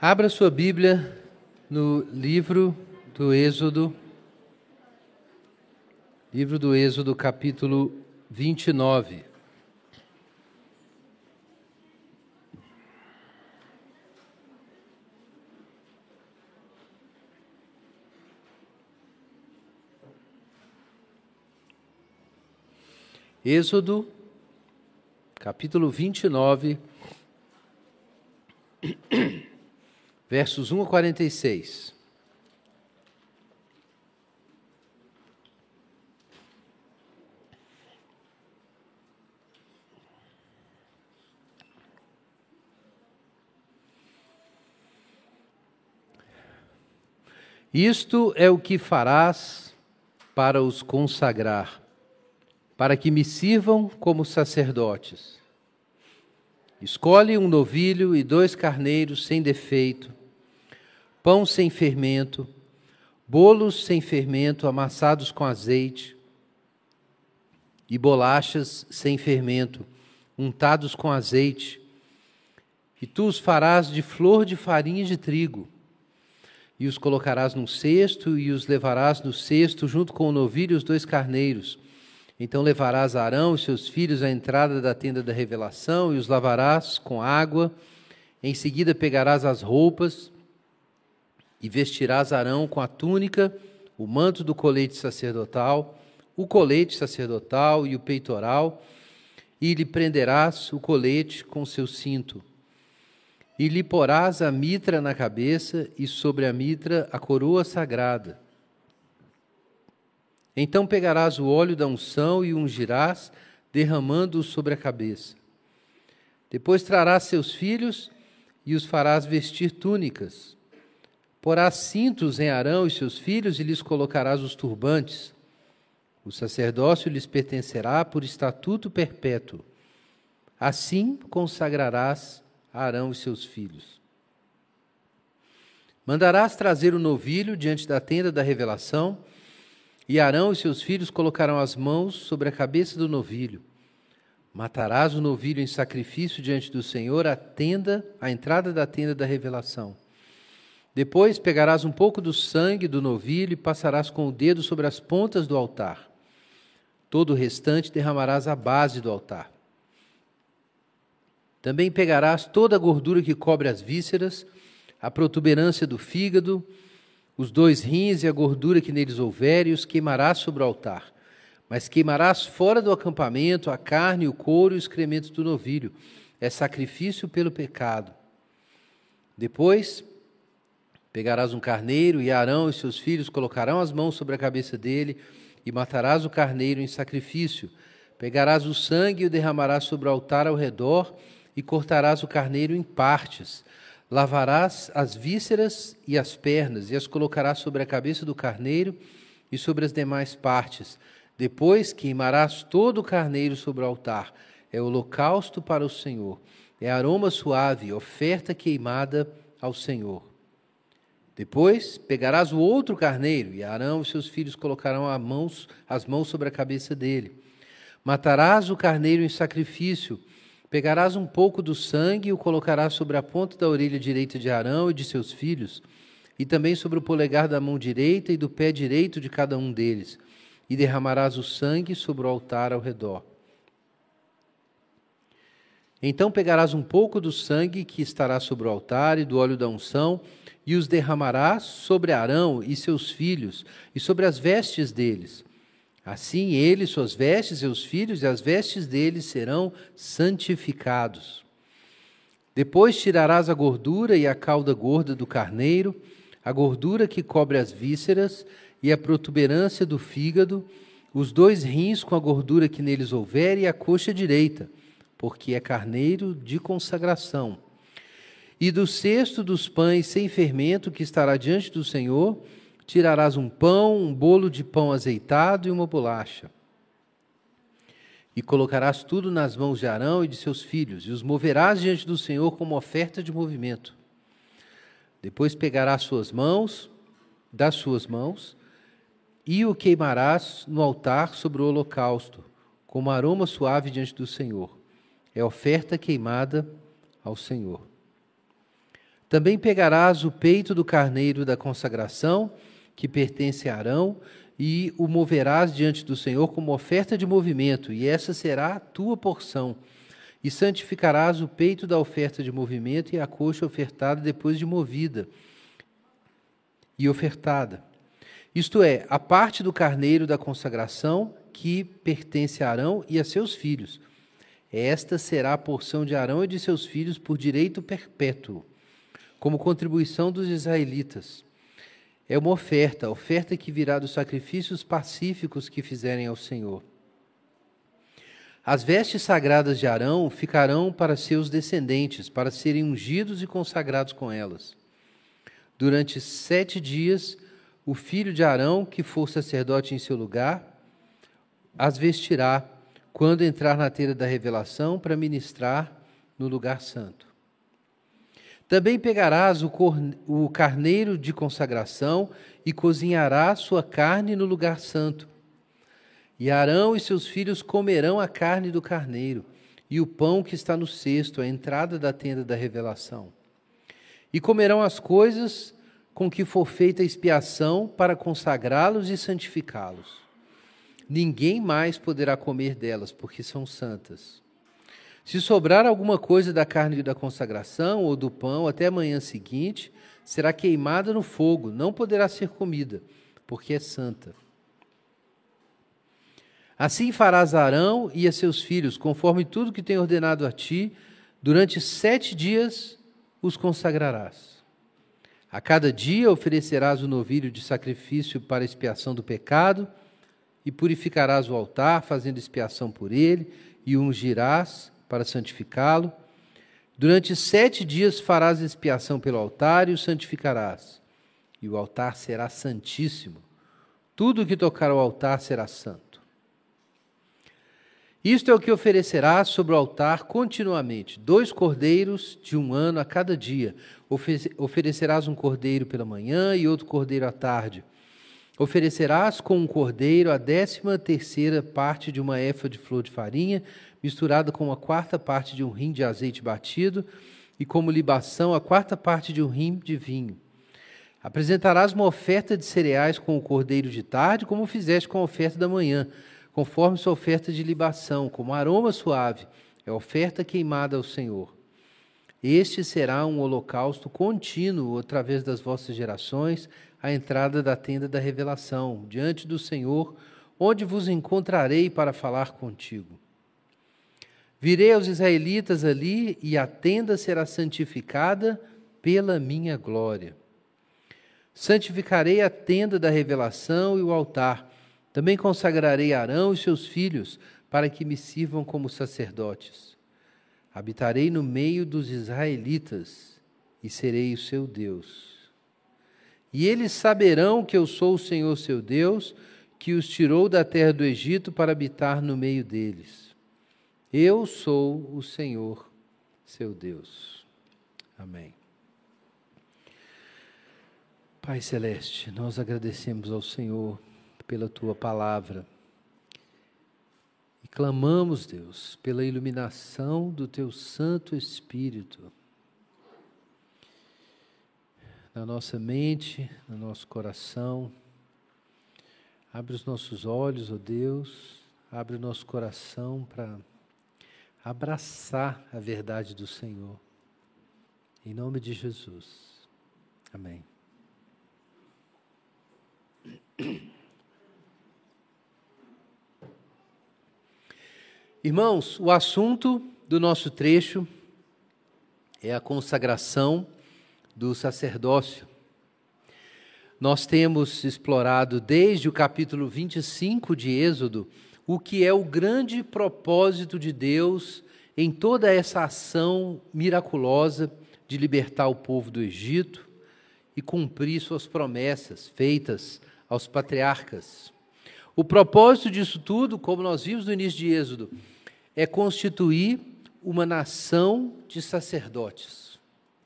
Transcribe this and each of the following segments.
Abra sua Bíblia no livro do Êxodo, livro do Êxodo, capítulo 29. Êxodo, capítulo 29, versos 1 a 46. Isto é o que farás para os consagrar para que me sirvam como sacerdotes. Escolhe um novilho e dois carneiros sem defeito, pão sem fermento, bolos sem fermento amassados com azeite e bolachas sem fermento, untados com azeite. E tu os farás de flor de farinha de trigo, e os colocarás num cesto, e os levarás no cesto junto com o novilho e os dois carneiros então levarás Arão e seus filhos à entrada da tenda da revelação e os lavarás com água. Em seguida pegarás as roupas e vestirás Arão com a túnica, o manto do colete sacerdotal, o colete sacerdotal e o peitoral, e lhe prenderás o colete com seu cinto. E lhe porás a mitra na cabeça e sobre a mitra a coroa sagrada. Então pegarás o óleo da unção e ungirás, derramando-o sobre a cabeça. Depois trarás seus filhos e os farás vestir túnicas. Porás cintos em Arão e seus filhos e lhes colocarás os turbantes. O sacerdócio lhes pertencerá por estatuto perpétuo. Assim consagrarás Arão e seus filhos. Mandarás trazer o novilho diante da tenda da revelação e Arão e seus filhos colocarão as mãos sobre a cabeça do novilho. Matarás o novilho em sacrifício diante do Senhor à tenda, à entrada da tenda da revelação. Depois pegarás um pouco do sangue do novilho e passarás com o dedo sobre as pontas do altar. Todo o restante derramarás à base do altar. Também pegarás toda a gordura que cobre as vísceras, a protuberância do fígado, os dois rins e a gordura que neles houver, e os queimarás sobre o altar. Mas queimarás fora do acampamento a carne, o couro e o excremento do novilho. É sacrifício pelo pecado. Depois pegarás um carneiro, e Arão e seus filhos colocarão as mãos sobre a cabeça dele, e matarás o carneiro em sacrifício. Pegarás o sangue e o derramarás sobre o altar ao redor, e cortarás o carneiro em partes Lavarás as vísceras e as pernas, e as colocarás sobre a cabeça do carneiro e sobre as demais partes. Depois queimarás todo o carneiro sobre o altar. É holocausto para o Senhor. É aroma suave, oferta queimada ao Senhor. Depois pegarás o outro carneiro, e Arão e seus filhos colocarão as mãos, as mãos sobre a cabeça dele. Matarás o carneiro em sacrifício Pegarás um pouco do sangue e o colocarás sobre a ponta da orelha direita de Arão e de seus filhos, e também sobre o polegar da mão direita e do pé direito de cada um deles, e derramarás o sangue sobre o altar ao redor. Então pegarás um pouco do sangue que estará sobre o altar e do óleo da unção, e os derramarás sobre Arão e seus filhos, e sobre as vestes deles Assim ele, suas vestes, seus filhos e as vestes deles serão santificados. Depois tirarás a gordura e a cauda gorda do carneiro, a gordura que cobre as vísceras e a protuberância do fígado, os dois rins com a gordura que neles houver e a coxa direita, porque é carneiro de consagração. E do cesto dos pães sem fermento que estará diante do Senhor, tirarás um pão, um bolo de pão azeitado e uma bolacha. E colocarás tudo nas mãos de Arão e de seus filhos, e os moverás diante do Senhor como oferta de movimento. Depois pegarás suas mãos, das suas mãos, e o queimarás no altar sobre o holocausto, como aroma suave diante do Senhor. É oferta queimada ao Senhor. Também pegarás o peito do carneiro da consagração, que pertence a Arão, e o moverás diante do Senhor como oferta de movimento, e essa será a tua porção. E santificarás o peito da oferta de movimento e a coxa ofertada depois de movida e ofertada. Isto é, a parte do carneiro da consagração que pertence a Arão e a seus filhos. Esta será a porção de Arão e de seus filhos por direito perpétuo, como contribuição dos israelitas. É uma oferta, oferta que virá dos sacrifícios pacíficos que fizerem ao Senhor. As vestes sagradas de Arão ficarão para seus descendentes, para serem ungidos e consagrados com elas. Durante sete dias, o filho de Arão, que for sacerdote em seu lugar, as vestirá quando entrar na tenda da revelação para ministrar no lugar santo. Também pegarás o, o carneiro de consagração e cozinharás sua carne no lugar santo. E Arão e seus filhos comerão a carne do carneiro e o pão que está no cesto, a entrada da tenda da revelação. E comerão as coisas com que for feita a expiação para consagrá-los e santificá-los. Ninguém mais poderá comer delas, porque são santas. Se sobrar alguma coisa da carne da consagração ou do pão até a manhã seguinte, será queimada no fogo, não poderá ser comida, porque é santa. Assim farás Arão e a seus filhos, conforme tudo que tem ordenado a ti, durante sete dias os consagrarás. A cada dia oferecerás o novilho de sacrifício para expiação do pecado, e purificarás o altar, fazendo expiação por ele, e ungirás para santificá-lo. Durante sete dias farás expiação pelo altar e o santificarás, e o altar será santíssimo. Tudo que tocar ao altar será santo. Isto é o que oferecerás sobre o altar continuamente: dois cordeiros de um ano a cada dia. Oferecerás um cordeiro pela manhã e outro cordeiro à tarde Oferecerás com um cordeiro a décima terceira parte de uma éfa de flor de farinha, misturada com a quarta parte de um rim de azeite batido, e como libação a quarta parte de um rim de vinho. Apresentarás uma oferta de cereais com o cordeiro de tarde, como fizeste com a oferta da manhã, conforme sua oferta de libação, como aroma suave, é oferta queimada ao Senhor. Este será um holocausto contínuo através das vossas gerações, à entrada da tenda da revelação, diante do Senhor, onde vos encontrarei para falar contigo. Virei aos israelitas ali, e a tenda será santificada pela minha glória. Santificarei a tenda da revelação e o altar. Também consagrarei Arão e seus filhos, para que me sirvam como sacerdotes. Habitarei no meio dos israelitas e serei o seu Deus. E eles saberão que eu sou o Senhor seu Deus, que os tirou da terra do Egito para habitar no meio deles. Eu sou o Senhor seu Deus. Amém. Pai Celeste, nós agradecemos ao Senhor pela tua palavra e clamamos, Deus, pela iluminação do teu Santo Espírito na nossa mente, no nosso coração. Abre os nossos olhos, ó oh Deus, abre o nosso coração para abraçar a verdade do Senhor. Em nome de Jesus. Amém. Irmãos, o assunto do nosso trecho é a consagração do sacerdócio. Nós temos explorado desde o capítulo 25 de Êxodo o que é o grande propósito de Deus em toda essa ação miraculosa de libertar o povo do Egito e cumprir suas promessas feitas aos patriarcas. O propósito disso tudo, como nós vimos no início de Êxodo, é constituir uma nação de sacerdotes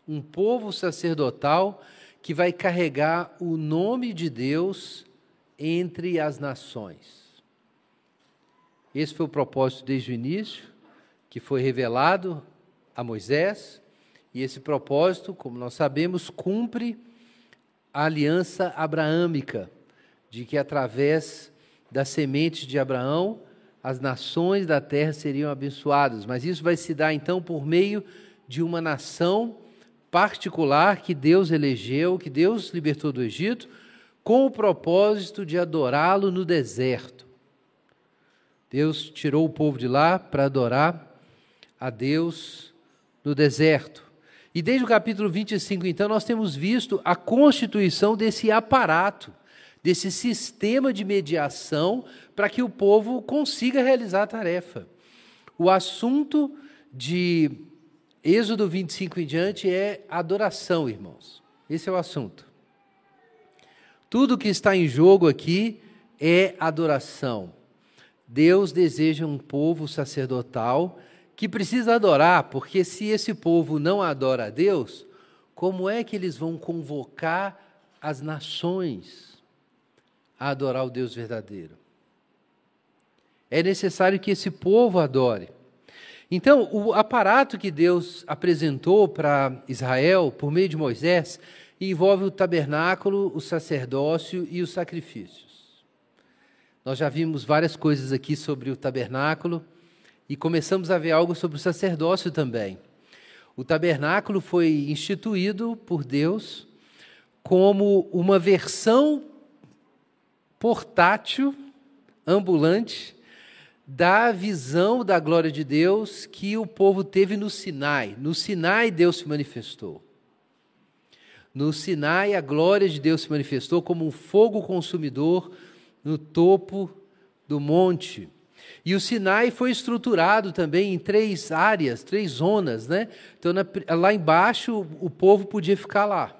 um povo sacerdotal que vai carregar o nome de Deus entre as nações. Esse foi o propósito desde o início, que foi revelado a Moisés E esse propósito, como nós sabemos, cumpre a aliança abraâmica, de que através da semente de Abraão as nações da terra seriam abençoadas. Mas isso vai se dar então por meio de uma nação particular que Deus elegeu, que Deus libertou do Egito, com o propósito de adorá-lo no deserto. Deus tirou o povo de lá para adorar a Deus no deserto. E desde o capítulo 25, então, nós temos visto a constituição desse aparato, desse sistema de mediação para que o povo consiga realizar a tarefa. O assunto de Êxodo 25 em diante é adoração, irmãos. Esse é o assunto. Tudo que está em jogo aqui é adoração. Deus deseja um povo sacerdotal que precisa adorar, porque se esse povo não adora a Deus, como é que eles vão convocar as nações a adorar o Deus verdadeiro? É necessário que esse povo adore. Então, o aparato que Deus apresentou para Israel por meio de Moisés envolve o tabernáculo, o sacerdócio e os sacrifícios. Nós já vimos várias coisas aqui sobre o tabernáculo e começamos a ver algo sobre o sacerdócio também. O tabernáculo foi instituído por Deus como uma versão portátil, ambulante, da visão da glória de Deus que o povo teve no Sinai. No Sinai, Deus se manifestou. No Sinai, a glória de Deus se manifestou como um fogo consumidor no topo do monte. E o Sinai foi estruturado também em três áreas, três zonas, né? Então, na, lá embaixo, o povo podia ficar lá,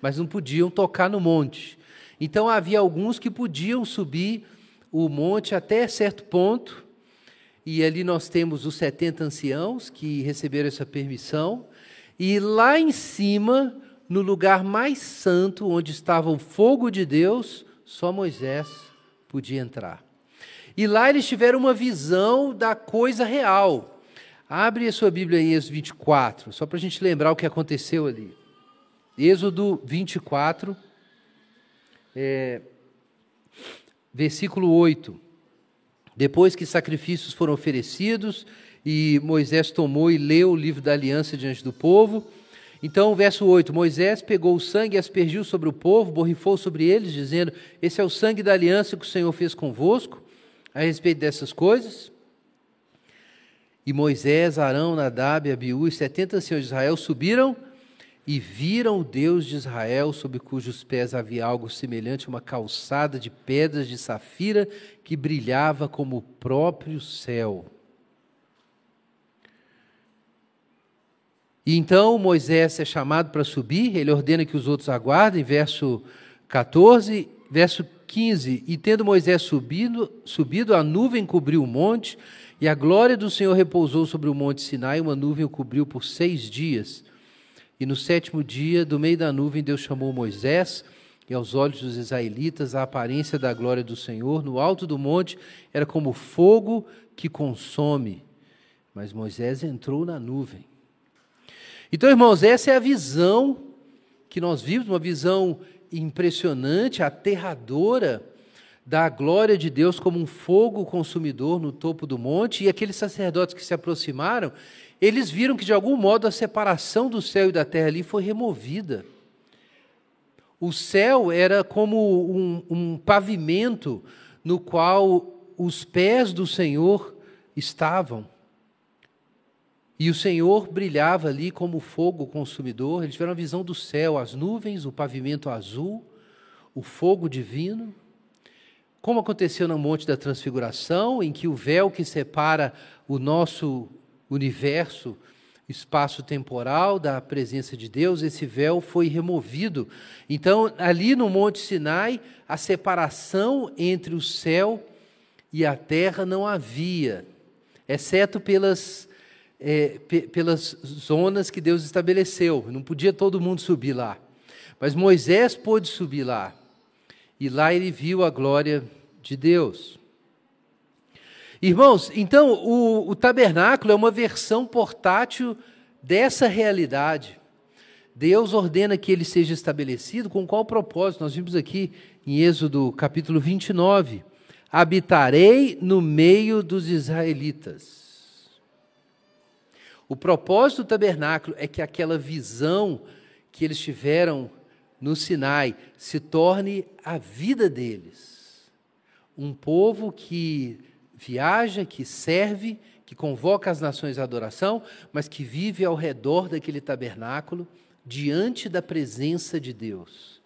mas não podiam tocar no monte. Então, havia alguns que podiam subir o monte até certo ponto, e ali nós temos os 70 anciãos que receberam essa permissão, e lá em cima, no lugar mais santo, onde estava o fogo de Deus, só Moisés podia entrar. E lá eles tiveram uma visão da coisa real. Abre a sua Bíblia em Êxodo 24, só para a gente lembrar o que aconteceu ali. Êxodo 24, é, versículo 8. Depois que sacrifícios foram oferecidos, e Moisés tomou e leu o livro da aliança diante do povo. Então, verso 8: Moisés pegou o sangue e aspergiu sobre o povo, borrifou sobre eles, dizendo: Esse é o sangue da aliança que o Senhor fez convosco a respeito dessas coisas? E Moisés, Arão, Nadab, Abiú e setenta anciãos de Israel subiram e viram o Deus de Israel, sob cujos pés havia algo semelhante a uma calçada de pedras de safira que brilhava como o próprio céu. E então Moisés é chamado para subir, ele ordena que os outros aguardem, verso 14, verso 15: E tendo Moisés subido, subido, a nuvem cobriu o monte, e a glória do Senhor repousou sobre o monte Sinai, uma nuvem o cobriu por seis dias. E no sétimo dia, do meio da nuvem, Deus chamou Moisés, e aos olhos dos israelitas, a aparência da glória do Senhor no alto do monte era como fogo que consome. Mas Moisés entrou na nuvem. Então, irmãos, essa é a visão que nós vimos, uma visão impressionante, aterradora da glória de Deus como um fogo consumidor no topo do monte, e aqueles sacerdotes que se aproximaram, eles viram que de algum modo a separação do céu e da terra ali foi removida. O céu era como um, um pavimento no qual os pés do Senhor estavam. E o Senhor brilhava ali como fogo consumidor. Eles tiveram a visão do céu, as nuvens, o pavimento azul, o fogo divino. Como aconteceu no Monte da Transfiguração, em que o véu que separa o nosso universo espaço-temporal da presença de Deus, esse véu foi removido. Então, ali no Monte Sinai, a separação entre o céu e a terra não havia, exceto pelas é, pelas zonas que Deus estabeleceu. Não podia todo mundo subir lá. Mas Moisés pôde subir lá. E lá ele viu a glória de Deus. Irmãos, então o, o tabernáculo é uma versão portátil dessa realidade, Deus ordena que ele seja estabelecido com qual propósito? Nós vimos aqui em Êxodo capítulo 29: habitarei no meio dos israelitas. O propósito do tabernáculo é que aquela visão que eles tiveram no Sinai se torne a vida deles. Um povo que viaja, que serve, que convoca as nações à adoração, mas que vive ao redor daquele tabernáculo, diante da presença de Deus.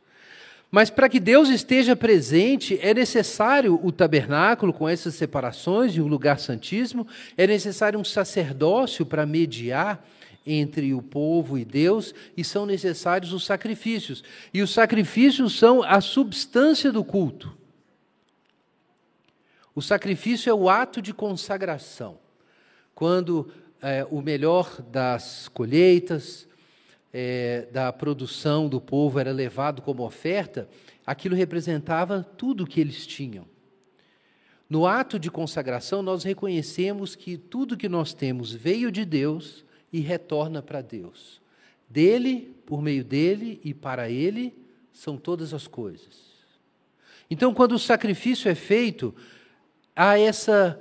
Mas para que Deus esteja presente, é necessário o tabernáculo com essas separações e o lugar santíssimo, é necessário um sacerdócio para mediar entre o povo e Deus, e são necessários os sacrifícios. E os sacrifícios são a substância do culto. O sacrifício é o ato de consagração. Quando é, o melhor das colheitas, é, da produção do povo era levado como oferta, aquilo representava tudo o que eles tinham. No ato de consagração, nós reconhecemos que tudo que nós temos veio de Deus e retorna para Deus. Dele, por meio dele e para ele, são todas as coisas. Então, quando o sacrifício é feito, há essa,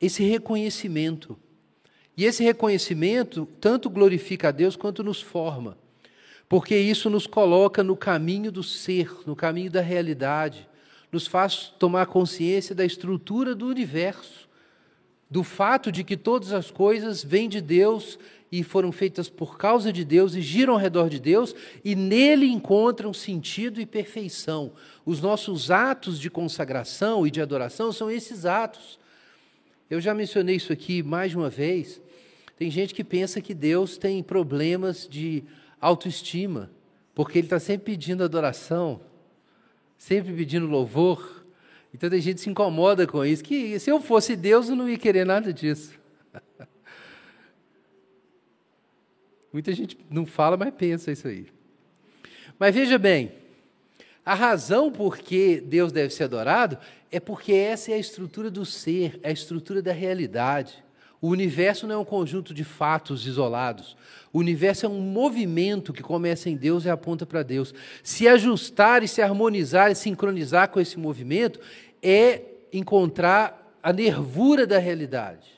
esse reconhecimento e esse reconhecimento tanto glorifica a Deus quanto nos forma, porque isso nos coloca no caminho do ser, no caminho da realidade, nos faz tomar consciência da estrutura do universo, do fato de que todas as coisas vêm de Deus e foram feitas por causa de Deus e giram ao redor de Deus e nele encontram sentido e perfeição. Os nossos atos de consagração e de adoração são esses atos. Eu já mencionei isso aqui mais de uma vez. Tem gente que pensa que Deus tem problemas de autoestima, porque Ele está sempre pedindo adoração, sempre pedindo louvor. Então tem gente que se incomoda com isso, que se eu fosse Deus eu não ia querer nada disso. Muita gente não fala, mas pensa isso aí. Mas veja bem, a razão por que Deus deve ser adorado é porque essa é a estrutura do ser, é a estrutura da realidade. O universo não é um conjunto de fatos isolados. O universo é um movimento que começa em Deus e aponta para Deus. Se ajustar e se harmonizar e sincronizar com esse movimento é encontrar a nervura da realidade.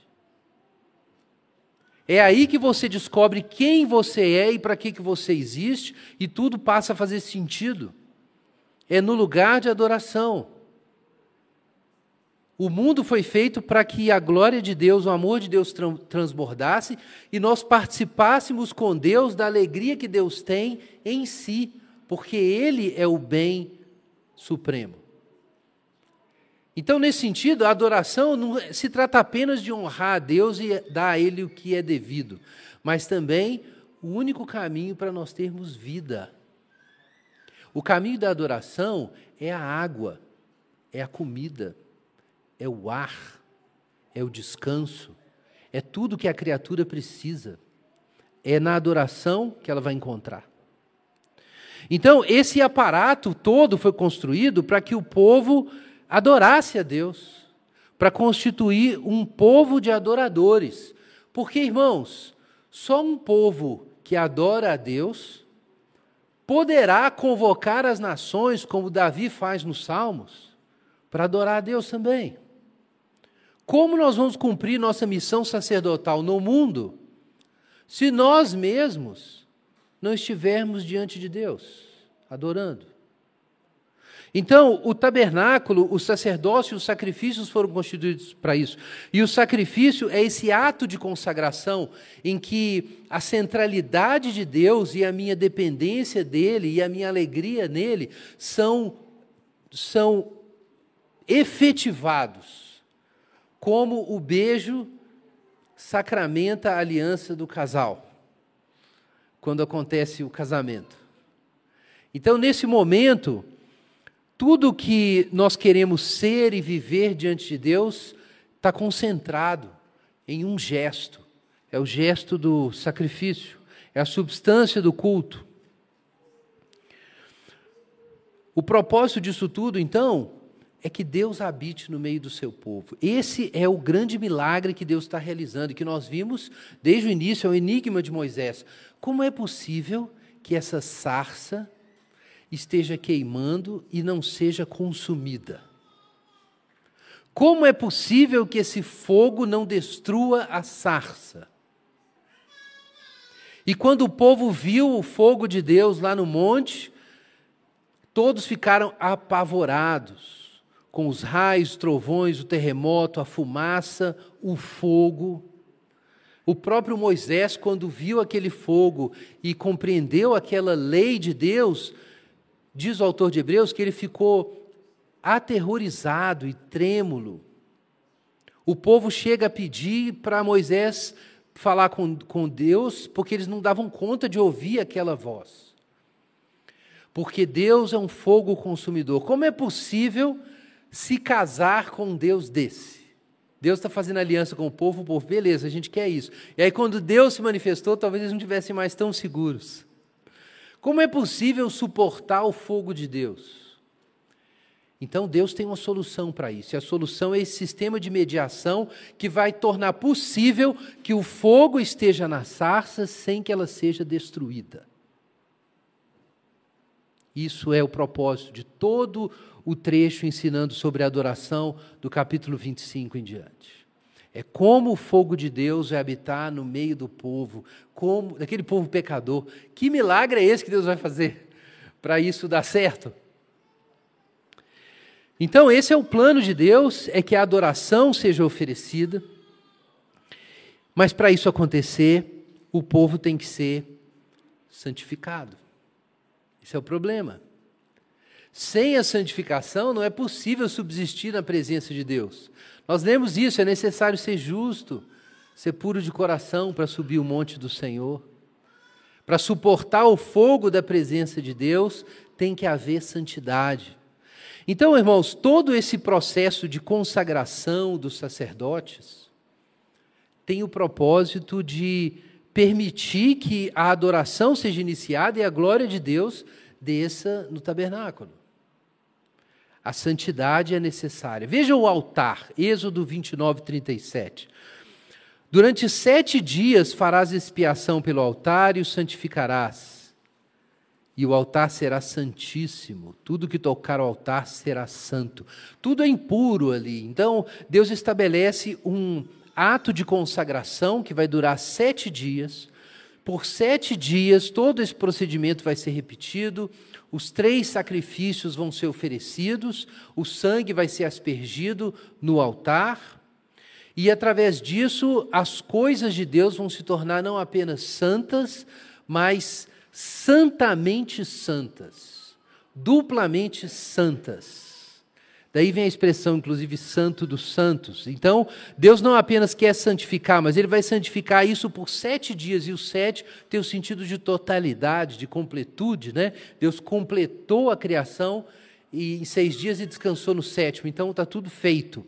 É aí que você descobre quem você é e para que, que você existe, e tudo passa a fazer sentido. É no lugar de adoração. O mundo foi feito para que a glória de Deus, o amor de Deus transbordasse e nós participássemos com Deus da alegria que Deus tem em si, porque Ele é o bem supremo. Então, nesse sentido, a adoração não se trata apenas de honrar a Deus e dar a Ele o que é devido, mas também o único caminho para nós termos vida. O caminho da adoração é a água, é a comida é o ar, é o descanso, é tudo que a criatura precisa. É na adoração que ela vai encontrar. Então, esse aparato todo foi construído para que o povo adorasse a Deus, para constituir um povo de adoradores. Porque, irmãos, só um povo que adora a Deus poderá convocar as nações, como Davi faz nos Salmos, para adorar a Deus também. Como nós vamos cumprir nossa missão sacerdotal no mundo se nós mesmos não estivermos diante de Deus, adorando? Então, o tabernáculo, o sacerdócio e os sacrifícios foram constituídos para isso. E o sacrifício é esse ato de consagração em que a centralidade de Deus e a minha dependência dele e a minha alegria nele são, são efetivados como o beijo sacramenta a aliança do casal, quando acontece o casamento. Então, nesse momento, tudo que nós queremos ser e viver diante de Deus está concentrado em um gesto. É o gesto do sacrifício, é a substância do culto. O propósito disso tudo, então, é que Deus habite no meio do seu povo. Esse é o grande milagre que Deus está realizando, e que nós vimos desde o início, é o enigma de Moisés. Como é possível que essa sarça esteja queimando e não seja consumida? Como é possível que esse fogo não destrua a sarça? E quando o povo viu o fogo de Deus lá no monte, todos ficaram apavorados com os raios, trovões, o terremoto, a fumaça, o fogo. O próprio Moisés, quando viu aquele fogo e compreendeu aquela lei de Deus, diz o autor de Hebreus que ele ficou aterrorizado e trêmulo. O povo chega a pedir para Moisés falar com, com Deus, porque eles não davam conta de ouvir aquela voz. Porque Deus é um fogo consumidor. Como é possível se casar com um Deus desse? Deus está fazendo aliança com o povo, o povo, beleza, a gente quer isso. E aí, quando Deus se manifestou, talvez eles não estivessem mais tão seguros. Como é possível suportar o fogo de Deus? Então Deus tem uma solução para isso. E a solução é esse sistema de mediação que vai tornar possível que o fogo esteja na sarça sem que ela seja destruída. Isso é o propósito de todo o trecho ensinando sobre a adoração do capítulo 25 em diante. É como o fogo de Deus vai habitar no meio do povo, como daquele povo pecador. Que milagre é esse que Deus vai fazer para isso dar certo? Então, esse é o plano de Deus, é que a adoração seja oferecida. Mas para isso acontecer, o povo tem que ser santificado. Esse é o problema. Sem a santificação não é possível subsistir na presença de Deus. Nós lemos isso, é necessário ser justo, ser puro de coração para subir o monte do Senhor. Para suportar o fogo da presença de Deus, tem que haver santidade. Então, irmãos, todo esse processo de consagração dos sacerdotes tem o propósito de permitir que a adoração seja iniciada e a glória de Deus desça no tabernáculo. A santidade é necessária. Veja o altar, Êxodo 29, 37. Durante sete dias farás expiação pelo altar e o santificarás e o altar será santíssimo. Tudo que tocar ao altar será santo. Tudo é impuro ali. Então, Deus estabelece um ato de consagração que vai durar sete dias. Por sete dias, todo esse procedimento vai ser repetido. Os três sacrifícios vão ser oferecidos. O sangue vai ser aspergido no altar. E através disso, as coisas de Deus vão se tornar não apenas santas, mas santamente santas, duplamente santas. Daí vem a expressão, inclusive, santo dos santos. Então, Deus não apenas quer santificar, mas Ele vai santificar isso por sete dias, e o sete tem o sentido de totalidade, de completude. Né? Deus completou a criação e, em seis dias e descansou no sétimo. Então, está tudo feito,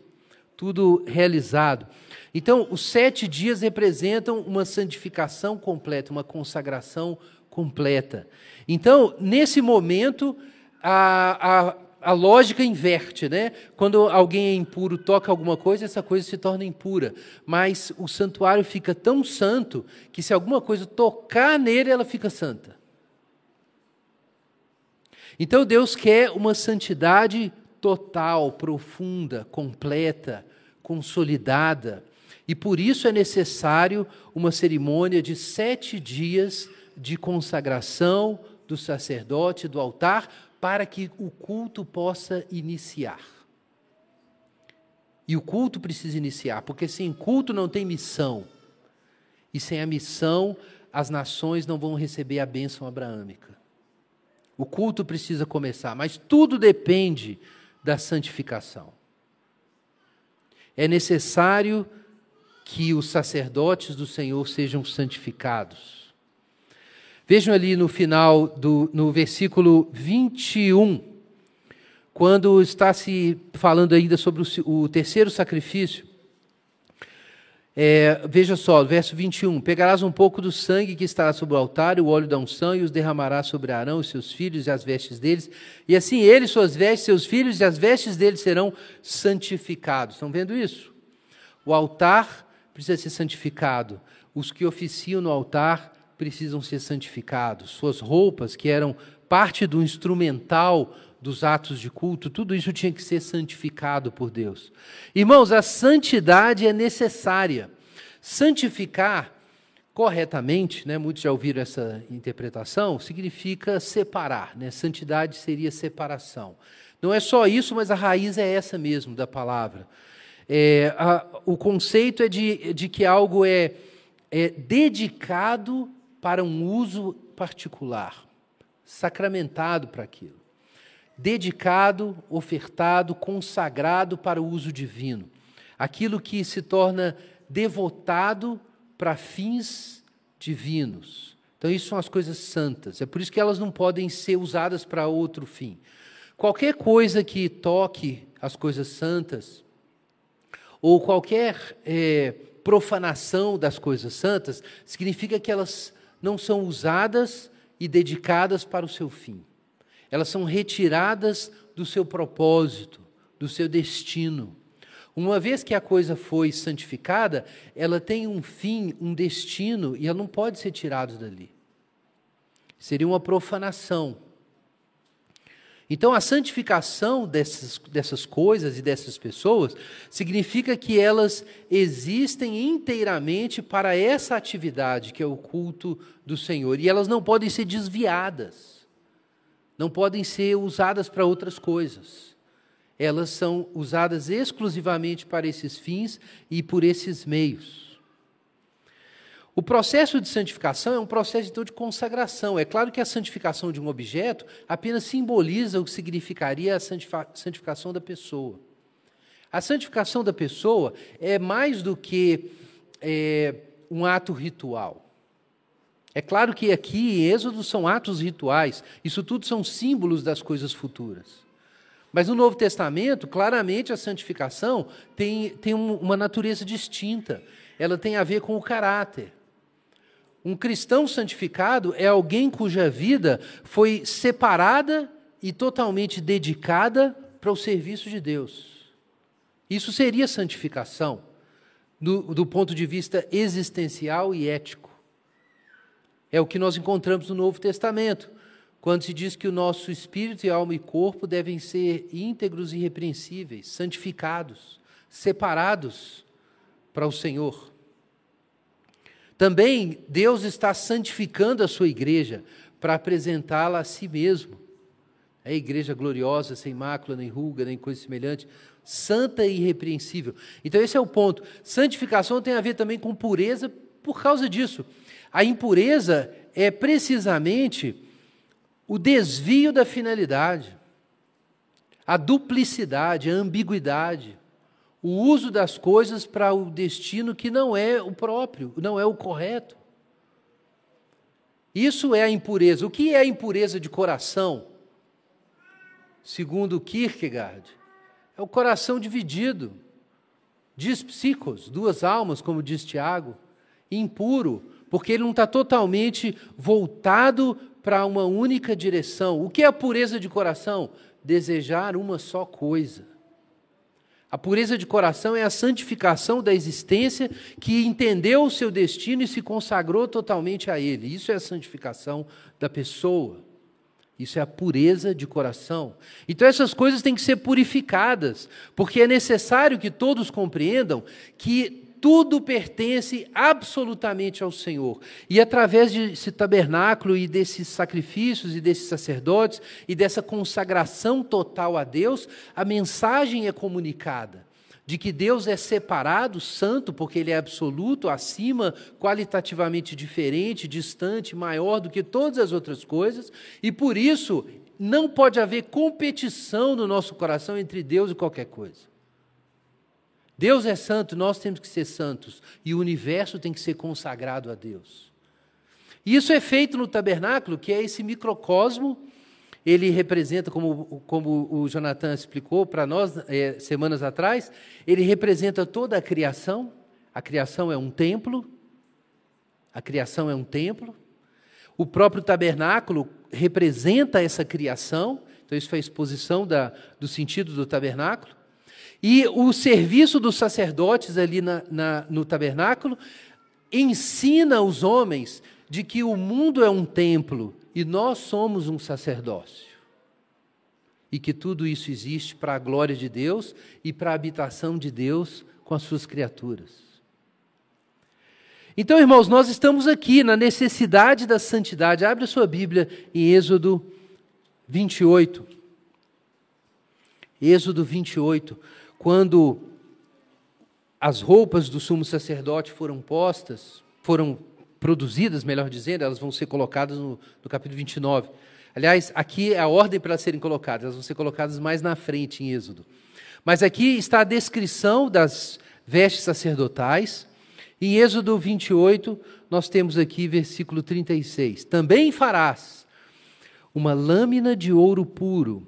tudo realizado. Então, os sete dias representam uma santificação completa, uma consagração completa. Então, nesse momento, a, a, a lógica inverte, né? Quando alguém é impuro, toca alguma coisa, essa coisa se torna impura. Mas o santuário fica tão santo que se alguma coisa tocar nele, ela fica santa. Então Deus quer uma santidade total, profunda, completa, consolidada. E por isso é necessário uma cerimônia de sete dias de consagração do sacerdote, do altar, para que o culto possa iniciar. E o culto precisa iniciar, porque sem culto não tem missão. E sem a missão, as nações não vão receber a bênção abraâmica. O culto precisa começar, mas tudo depende da santificação. É necessário que os sacerdotes do Senhor sejam santificados. Vejam ali no final, do, no versículo 21, quando está se falando ainda sobre o, o terceiro sacrifício. É, veja só, verso 21. Pegarás um pouco do sangue que estará sobre o altar, e o óleo da unção, e os derramarás sobre Arão, os seus filhos e as vestes deles. E assim ele, suas vestes, seus filhos e as vestes deles serão santificados. Estão vendo isso? O altar precisa ser santificado. Os que oficiam no altar precisam ser santificados. Suas roupas, que eram parte do instrumental dos atos de culto, tudo isso tinha que ser santificado por Deus. Irmãos, a santidade é necessária. Santificar corretamente, né, muitos já ouviram essa interpretação, significa separar. Né? Santidade seria separação. Não é só isso, mas a raiz é essa mesmo da palavra. É, a, o conceito é de, de que algo é, é dedicado para um uso particular, sacramentado para aquilo dedicado, ofertado, consagrado para o uso divino. Aquilo que se torna devotado para fins divinos. Então, isso são as coisas santas. É por isso que elas não podem ser usadas para outro fim. Qualquer coisa que toque as coisas santas, ou qualquer é, profanação das coisas santas, significa que elas não são usadas e dedicadas para o seu fim elas são retiradas do seu propósito, do seu destino. Uma vez que a coisa foi santificada, ela tem um fim, um destino, e ela não pode ser tirada dali. Seria uma profanação. Então, a santificação dessas, dessas coisas e dessas pessoas significa que elas existem inteiramente para essa atividade, que é o culto do Senhor, e elas não podem ser desviadas não podem ser usadas para outras coisas. Elas são usadas exclusivamente para esses fins e por esses meios. O processo de santificação é um processo então de consagração. É claro que a santificação de um objeto apenas simboliza o que significaria a santificação da pessoa. A santificação da pessoa é mais do que é, um ato ritual. É claro que aqui em Êxodo são atos rituais, isso tudo são símbolos das coisas futuras. Mas no Novo Testamento, claramente a santificação tem, tem uma natureza distinta, ela tem a ver com o caráter. Um cristão santificado é alguém cuja vida foi separada e totalmente dedicada para o serviço de Deus. Isso seria santificação, do, do ponto de vista existencial e ético. É o que nós encontramos no Novo Testamento, quando se diz que o nosso espírito e alma e corpo devem ser íntegros e irrepreensíveis, santificados, separados para o Senhor. Também Deus está santificando a sua igreja para apresentá-la a si mesmo. É a igreja gloriosa, sem mácula, nem ruga, nem coisa semelhante, santa e irrepreensível. Então, esse é o ponto. Santificação tem a ver também com pureza por causa disso. A impureza é precisamente o desvio da finalidade, a duplicidade, a ambiguidade, o uso das coisas para o destino que não é o próprio, não é o correto. Isso é a impureza. O que é a impureza de coração? Segundo Kierkegaard, é o coração dividido. Diz psicos, duas almas, como diz Tiago, impuro, porque ele não está totalmente voltado para uma única direção. O que é a pureza de coração? Desejar uma só coisa. A pureza de coração é a santificação da existência que entendeu o seu destino e se consagrou totalmente a ele. Isso é a santificação da pessoa. Isso é a pureza de coração. Então, essas coisas têm que ser purificadas, porque é necessário que todos compreendam que tudo pertence absolutamente ao Senhor. E através desse tabernáculo e desses sacrifícios e desses sacerdotes e dessa consagração total a Deus, a mensagem é comunicada de que Deus é separado, santo, porque Ele é absoluto, acima, qualitativamente diferente, distante, maior do que todas as outras coisas, e por isso não pode haver competição no nosso coração entre Deus e qualquer coisa. Deus é santo, nós temos que ser santos, e o universo tem que ser consagrado a Deus. E isso é feito no tabernáculo, que é esse microcosmo. Ele representa, como, como o Jonathan explicou para nós é, semanas atrás, ele representa toda a criação, A criação é um templo, a criação é um templo. O próprio tabernáculo representa essa criação, então isso foi a exposição da, do sentido do tabernáculo. E o serviço dos sacerdotes ali na, na, no tabernáculo ensina os homens de que o mundo é um templo e nós somos um sacerdócio. E que tudo isso existe para a glória de Deus e para a habitação de Deus com as suas criaturas. Então, irmãos, nós estamos aqui na necessidade da santidade. Abre a sua Bíblia em Êxodo 28. Êxodo 28, quando as roupas do sumo sacerdote foram postas, foram produzidas, melhor dizendo, elas vão ser colocadas no, no capítulo 29. Aliás, aqui é a ordem para elas serem colocadas, elas vão ser colocadas mais na frente em Êxodo. Mas aqui está a descrição das vestes sacerdotais. Em Êxodo 28, nós temos aqui versículo 36. Também farás uma lâmina de ouro puro,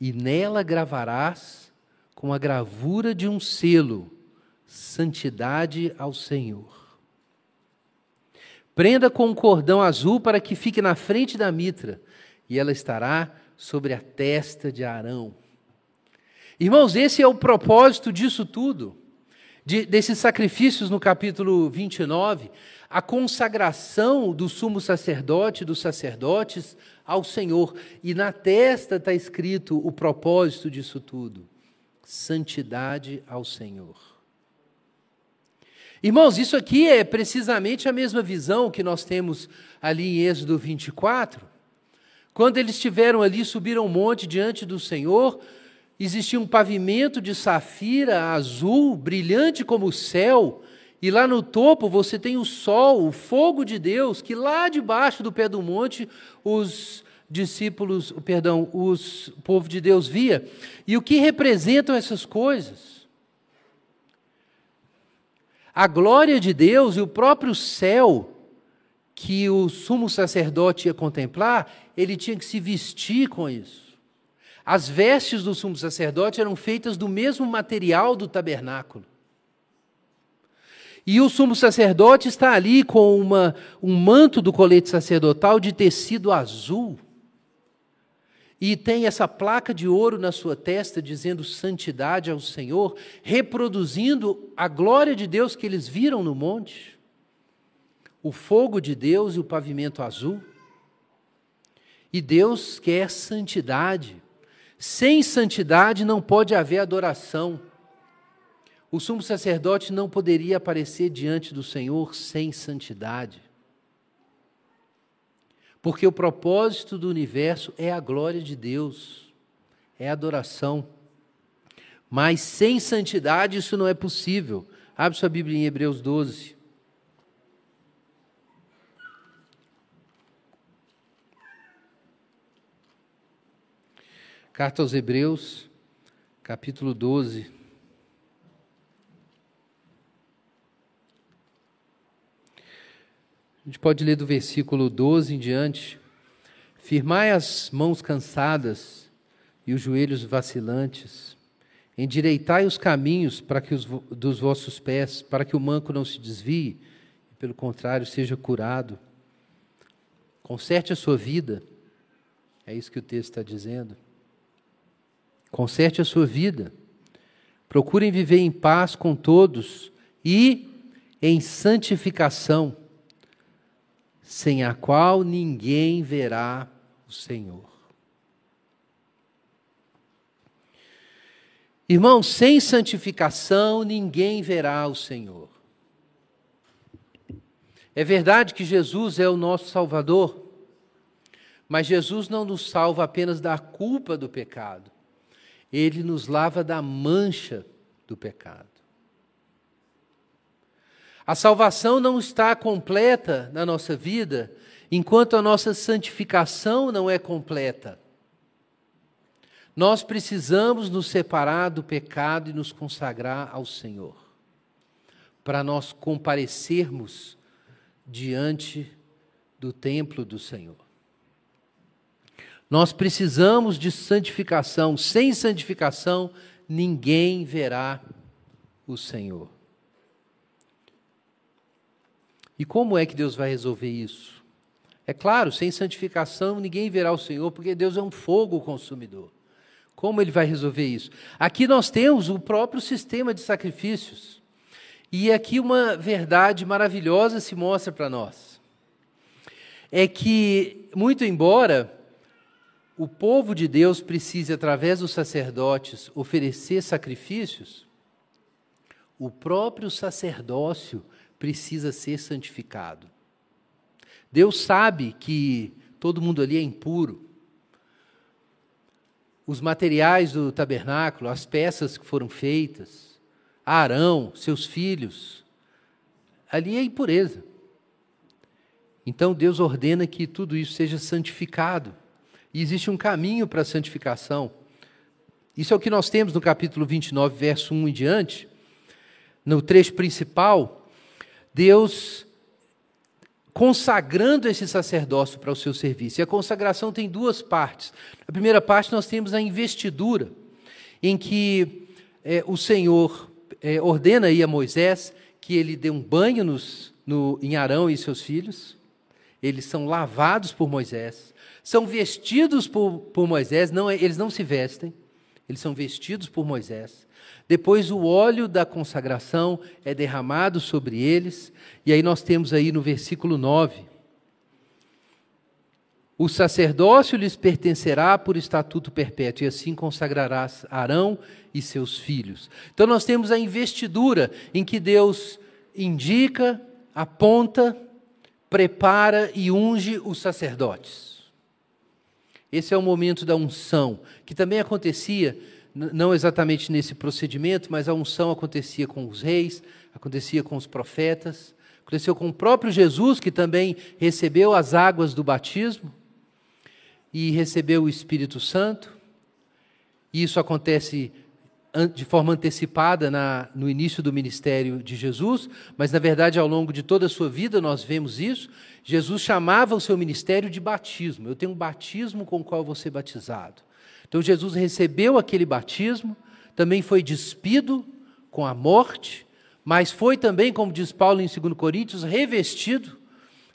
e nela gravarás com a gravura de um selo santidade ao Senhor. Prenda com um cordão azul para que fique na frente da mitra, e ela estará sobre a testa de Arão. Irmãos, esse é o propósito disso tudo, de, desses sacrifícios no capítulo 29, a consagração do sumo sacerdote, dos sacerdotes ao Senhor. E na testa está escrito o propósito disso tudo: santidade ao Senhor. Irmãos, isso aqui é precisamente a mesma visão que nós temos ali em Êxodo 24. Quando eles estiveram ali, subiram um monte diante do Senhor, existia um pavimento de safira azul, brilhante como o céu, e lá no topo você tem o sol, o fogo de Deus, que lá debaixo do pé do monte os discípulos, perdão, os, o povo de Deus via. E o que representam essas coisas? A glória de Deus e o próprio céu que o sumo sacerdote ia contemplar, ele tinha que se vestir com isso. As vestes do sumo sacerdote eram feitas do mesmo material do tabernáculo. E o sumo sacerdote está ali com uma, um manto do colete sacerdotal de tecido azul e tem essa placa de ouro na sua testa dizendo santidade ao Senhor, reproduzindo a glória de Deus que eles viram no monte, o fogo de Deus e o pavimento azul. E Deus quer santidade. Sem santidade não pode haver adoração. O sumo sacerdote não poderia aparecer diante do Senhor sem santidade. Porque o propósito do universo é a glória de Deus, é a adoração. Mas sem santidade isso não é possível. Abre sua Bíblia em Hebreus 12. Carta aos Hebreus, capítulo 12. A gente pode ler do versículo 12 em diante. Firmai as mãos cansadas e os joelhos vacilantes. Endireitai os caminhos para que os, dos vossos pés, para que o manco não se desvie, e pelo contrário seja curado. Conserte a sua vida. É isso que o texto está dizendo. Conserte a sua vida. Procurem viver em paz com todos e em santificação sem a qual ninguém verá o Senhor. Irmão, sem santificação ninguém verá o Senhor. É verdade que Jesus é o nosso Salvador, mas Jesus não nos salva apenas da culpa do pecado, ele nos lava da mancha do pecado. A salvação não está completa na nossa vida enquanto a nossa santificação não é completa. Nós precisamos nos separar do pecado e nos consagrar ao Senhor, para nós comparecermos diante do templo do Senhor. Nós precisamos de santificação, sem santificação, ninguém verá o Senhor. E como é que Deus vai resolver isso? É claro, sem santificação ninguém verá o Senhor, porque Deus é um fogo consumidor. Como ele vai resolver isso? Aqui nós temos o próprio sistema de sacrifícios. E aqui uma verdade maravilhosa se mostra para nós. É que, muito embora o povo de Deus precise, através dos sacerdotes, oferecer sacrifícios, o próprio sacerdócio precisa ser santificado. Deus sabe que todo mundo ali é impuro. Os materiais do tabernáculo, as peças que foram feitas, Arão, seus filhos, ali é impureza. Então Deus ordena que tudo isso seja santificado. E existe um caminho para a santificação. Isso é o que nós temos no capítulo 29, verso 1 em diante. No trecho principal, Deus consagrando esse sacerdócio para o seu serviço. E a consagração tem duas partes. Na primeira parte, nós temos a investidura, em que é, o Senhor é, ordena aí a Moisés que ele dê um banho nos, no, em Arão e seus filhos. Eles são lavados por Moisés, são vestidos por, por Moisés, não, é, eles não se vestem, eles são vestidos por Moisés. Depois o óleo da consagração é derramado sobre eles, e aí nós temos aí no versículo 9: O sacerdócio lhes pertencerá por estatuto perpétuo, e assim consagrarás Arão e seus filhos. Então nós temos a investidura em que Deus indica, aponta, prepara e unge os sacerdotes. Esse é o momento da unção, que também acontecia não exatamente nesse procedimento, mas a unção acontecia com os reis, acontecia com os profetas, aconteceu com o próprio Jesus, que também recebeu as águas do batismo e recebeu o Espírito Santo. E isso acontece de forma antecipada na, no início do ministério de Jesus, mas na verdade ao longo de toda a sua vida nós vemos isso. Jesus chamava o seu ministério de batismo. Eu tenho um batismo com o qual vou ser batizado. Então Jesus recebeu aquele batismo, também foi despido com a morte, mas foi também, como diz Paulo em 2 Coríntios, revestido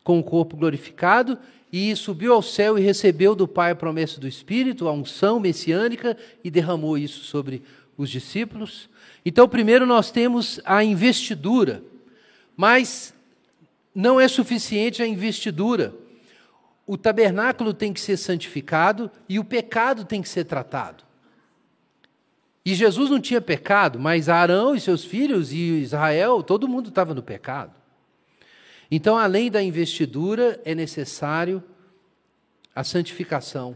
com o corpo glorificado e subiu ao céu e recebeu do Pai a promessa do Espírito, a unção messiânica e derramou isso sobre os discípulos. Então, primeiro nós temos a investidura, mas não é suficiente a investidura o tabernáculo tem que ser santificado e o pecado tem que ser tratado. E Jesus não tinha pecado, mas Arão e seus filhos e Israel, todo mundo estava no pecado. Então, além da investidura, é necessário a santificação.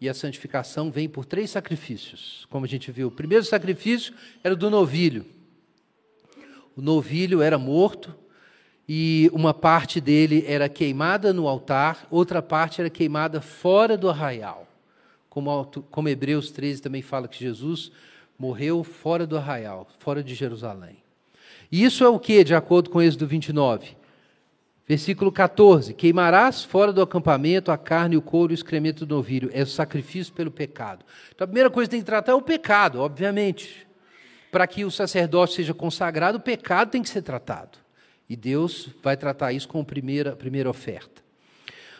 E a santificação vem por três sacrifícios, como a gente viu. O primeiro sacrifício era o do novilho. O novilho era morto, e uma parte dele era queimada no altar, outra parte era queimada fora do arraial. Como, como Hebreus 13 também fala que Jesus morreu fora do arraial, fora de Jerusalém. E isso é o que, de acordo com Êxodo 29? Versículo 14: Queimarás fora do acampamento a carne, o couro e o excremento do novilho. É o sacrifício pelo pecado. Então a primeira coisa que tem que tratar é o pecado, obviamente. Para que o sacerdócio seja consagrado, o pecado tem que ser tratado. E Deus vai tratar isso com a primeira, primeira oferta.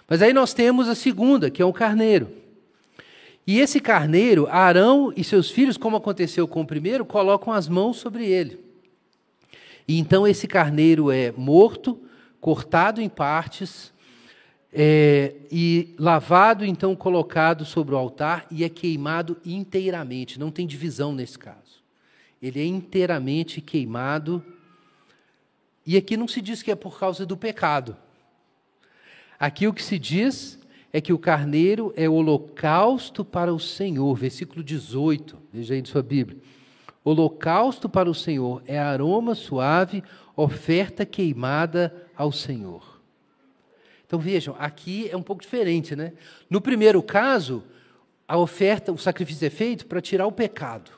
Mas aí nós temos a segunda, que é o carneiro. E esse carneiro, Arão e seus filhos, como aconteceu com o primeiro, colocam as mãos sobre ele. E então esse carneiro é morto, cortado em partes, é, e lavado, então colocado sobre o altar e é queimado inteiramente. Não tem divisão nesse caso. Ele é inteiramente queimado e aqui não se diz que é por causa do pecado. Aqui o que se diz é que o carneiro é holocausto para o Senhor. Versículo 18, veja aí de sua Bíblia. Holocausto para o Senhor é aroma suave, oferta queimada ao Senhor. Então vejam, aqui é um pouco diferente, né? No primeiro caso, a oferta, o sacrifício é feito para tirar o pecado.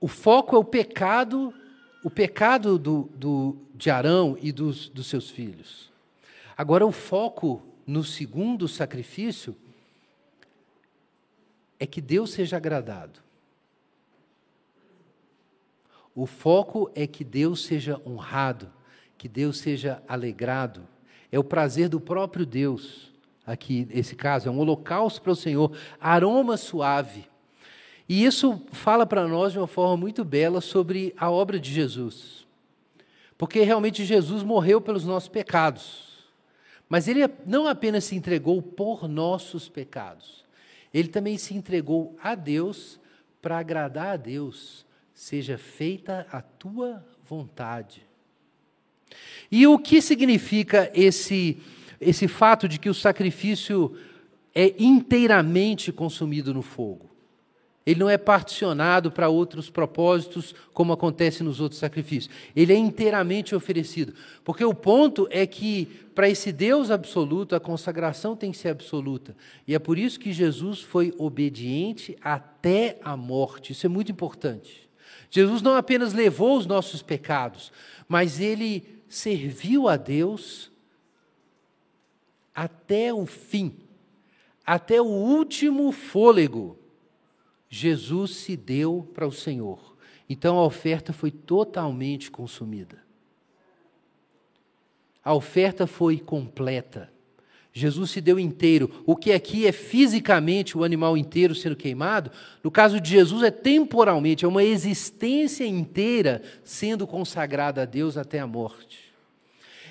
O foco é o pecado o pecado do, do, de Arão e dos, dos seus filhos. Agora, o foco no segundo sacrifício é que Deus seja agradado. O foco é que Deus seja honrado, que Deus seja alegrado. É o prazer do próprio Deus, aqui nesse caso, é um holocausto para o Senhor, aroma suave. E isso fala para nós de uma forma muito bela sobre a obra de Jesus. Porque realmente Jesus morreu pelos nossos pecados. Mas ele não apenas se entregou por nossos pecados, ele também se entregou a Deus para agradar a Deus. Seja feita a tua vontade. E o que significa esse, esse fato de que o sacrifício é inteiramente consumido no fogo? Ele não é particionado para outros propósitos, como acontece nos outros sacrifícios. Ele é inteiramente oferecido. Porque o ponto é que, para esse Deus absoluto, a consagração tem que ser absoluta. E é por isso que Jesus foi obediente até a morte. Isso é muito importante. Jesus não apenas levou os nossos pecados, mas ele serviu a Deus até o fim, até o último fôlego. Jesus se deu para o Senhor. Então a oferta foi totalmente consumida. A oferta foi completa. Jesus se deu inteiro. O que aqui é fisicamente o animal inteiro sendo queimado, no caso de Jesus é temporalmente, é uma existência inteira sendo consagrada a Deus até a morte.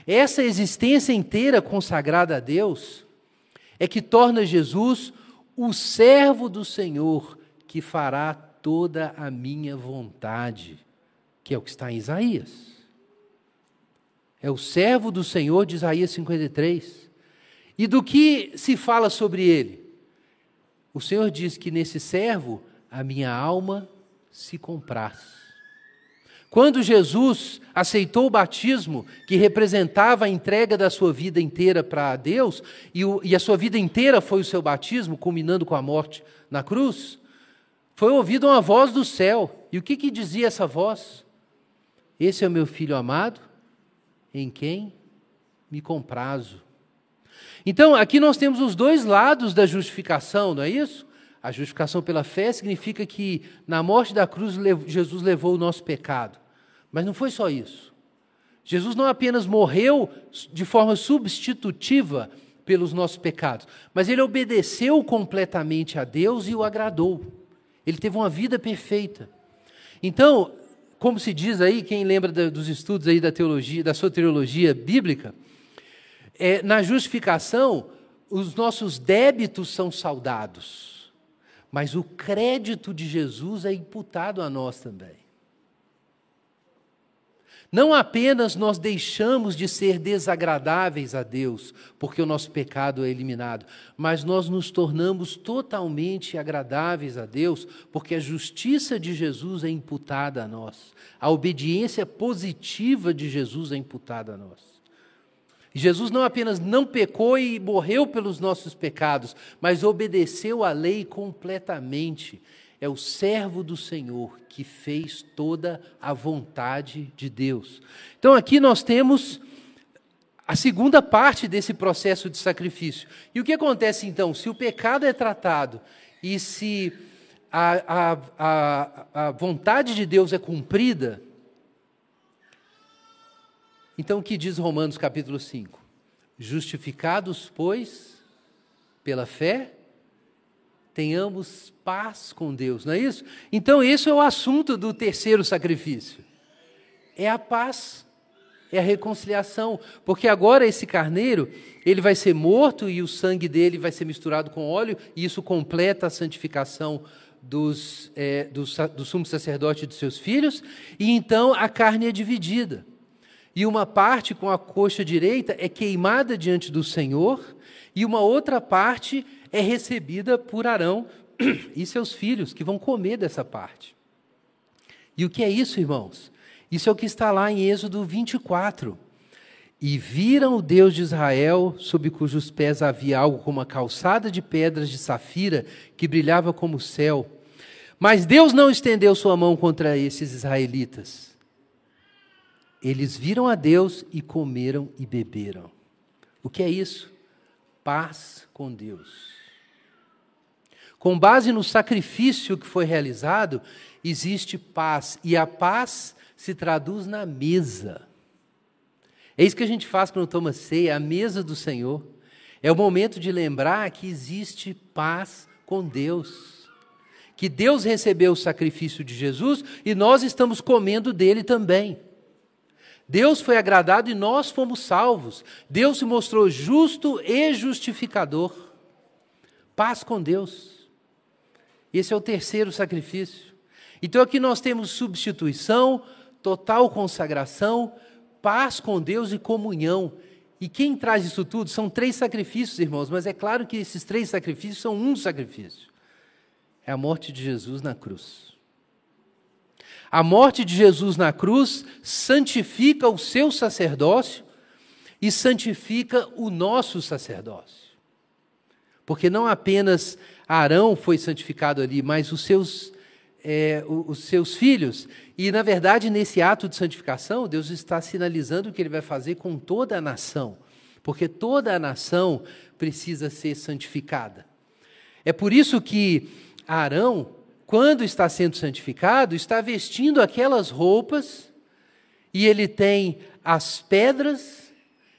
Essa existência inteira consagrada a Deus é que torna Jesus o servo do Senhor que fará toda a minha vontade, que é o que está em Isaías. É o servo do Senhor de Isaías 53. E do que se fala sobre ele? O Senhor diz que nesse servo a minha alma se compraz. Quando Jesus aceitou o batismo, que representava a entrega da sua vida inteira para Deus, e, o, e, a sua vida inteira foi o seu batismo, culminando com a morte na cruz, foi ouvida uma voz do céu. E o que, que dizia essa voz? Esse é o meu filho amado, em quem me comprazo. Então, aqui nós temos os dois lados da justificação, não é isso? A justificação pela fé significa que na morte da cruz Jesus levou o nosso pecado. Mas não foi só isso. Jesus não apenas morreu de forma substitutiva pelos nossos pecados, mas ele obedeceu completamente a Deus e o agradou. Ele teve uma vida perfeita. Então, como se diz aí, quem lembra dos estudos aí da teologia, da soteriologia bíblica, é, na justificação, os nossos débitos são saudados, mas o crédito de Jesus é imputado a nós também. Não apenas nós deixamos de ser desagradáveis a Deus, porque o nosso pecado é eliminado, mas nós nos tornamos totalmente agradáveis a Deus, porque a justiça de Jesus é imputada a nós. A obediência positiva de Jesus é imputada a nós. Jesus não apenas não pecou e morreu pelos nossos pecados, mas obedeceu à lei completamente é o servo do Senhor que fez toda a vontade de Deus. Então aqui nós temos a segunda parte desse processo de sacrifício. E o que acontece então? Se o pecado é tratado e se a, a, a, a vontade de Deus é cumprida, então o que diz Romanos capítulo 5? Justificados, pois, pela fé, tenhamos paz com Deus, não é isso? Então, esse é o assunto do terceiro sacrifício. É a paz, é a reconciliação, porque agora esse carneiro, ele vai ser morto e o sangue dele vai ser misturado com óleo, e isso completa a santificação dos, é, do, do sumo sacerdote e de seus filhos, e então a carne é dividida. E uma parte com a coxa direita é queimada diante do Senhor, e uma outra parte é recebida por Arão e seus filhos, que vão comer dessa parte. E o que é isso, irmãos? Isso é o que está lá em Êxodo 24. E viram o Deus de Israel, sob cujos pés havia algo como uma calçada de pedras de safira que brilhava como o céu. Mas Deus não estendeu sua mão contra esses israelitas. Eles viram a Deus e comeram e beberam. O que é isso? Paz com Deus. Com base no sacrifício que foi realizado, existe paz. E a paz se traduz na mesa. É isso que a gente faz quando toma ceia, a mesa do Senhor. É o momento de lembrar que existe paz com Deus. Que Deus recebeu o sacrifício de Jesus e nós estamos comendo dele também. Deus foi agradado e nós fomos salvos. Deus se mostrou justo e justificador. Paz com Deus. Esse é o terceiro sacrifício. Então aqui nós temos substituição, total consagração, paz com Deus e comunhão. E quem traz isso tudo são três sacrifícios, irmãos, mas é claro que esses três sacrifícios são um sacrifício. É a morte de Jesus na cruz. A morte de Jesus na cruz santifica o seu sacerdócio e santifica o nosso sacerdócio. Porque não apenas Arão foi santificado ali, mas os seus, é, os seus filhos. E, na verdade, nesse ato de santificação, Deus está sinalizando o que ele vai fazer com toda a nação. Porque toda a nação precisa ser santificada. É por isso que Arão quando está sendo santificado, está vestindo aquelas roupas e ele tem as pedras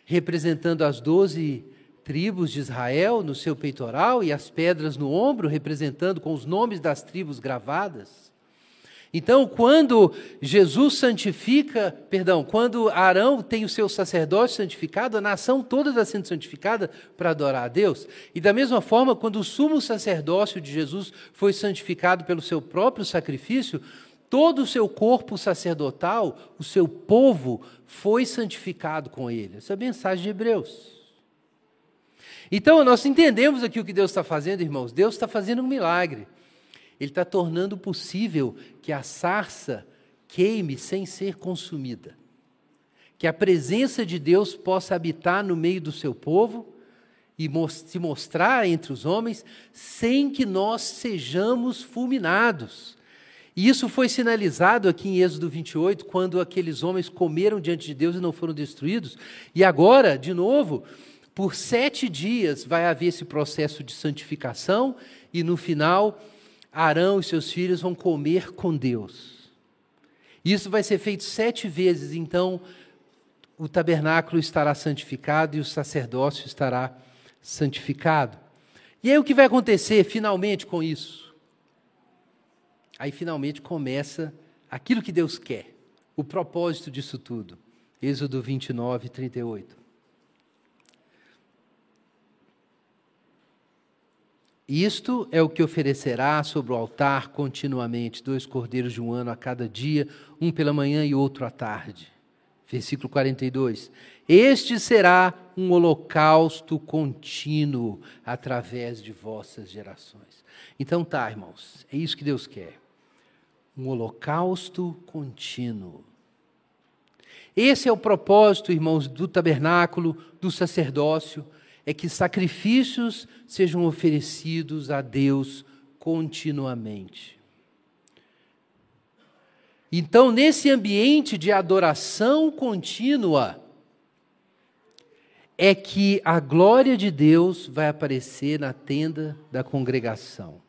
representando as doze tribos de Israel no seu peitoral e as pedras no ombro representando com os nomes das tribos gravadas. Então, quando Jesus santifica, perdão, quando Arão tem o seu sacerdócio santificado, a nação toda está sendo santificada para adorar a Deus. E da mesma forma, quando o sumo sacerdócio de Jesus foi santificado pelo seu próprio sacrifício, todo o seu corpo sacerdotal, o seu povo, foi santificado com ele. Essa é a mensagem de Hebreus. Então, nós entendemos aqui o que Deus está fazendo, irmãos. Deus está fazendo um milagre. Ele está tornando possível que a sarça queime sem ser consumida. Que a presença de Deus possa habitar no meio do seu povo e se mostrar entre os homens sem que nós sejamos fulminados. E isso foi sinalizado aqui em Êxodo 28, quando aqueles homens comeram diante de Deus e não foram destruídos. E agora, de novo, por sete dias vai haver esse processo de santificação, e no final Arão e seus filhos vão comer com Deus. Isso vai ser feito sete vezes, então o tabernáculo estará santificado e o sacerdócio estará santificado. E aí o que vai acontecer finalmente com isso? Aí finalmente começa aquilo que Deus quer, o propósito disso tudo. Êxodo 29, 38. Isto é o que oferecerá sobre o altar continuamente, dois cordeiros de um ano a cada dia, um pela manhã e outro à tarde. Versículo 42. Este será um holocausto contínuo através de vossas gerações. Então tá, irmãos, é isso que Deus quer. Um holocausto contínuo. Esse é o propósito, irmãos, do tabernáculo, do sacerdócio é que sacrifícios sejam oferecidos a Deus continuamente. Então, nesse ambiente de adoração contínua, é que a glória de Deus vai aparecer na tenda da congregação.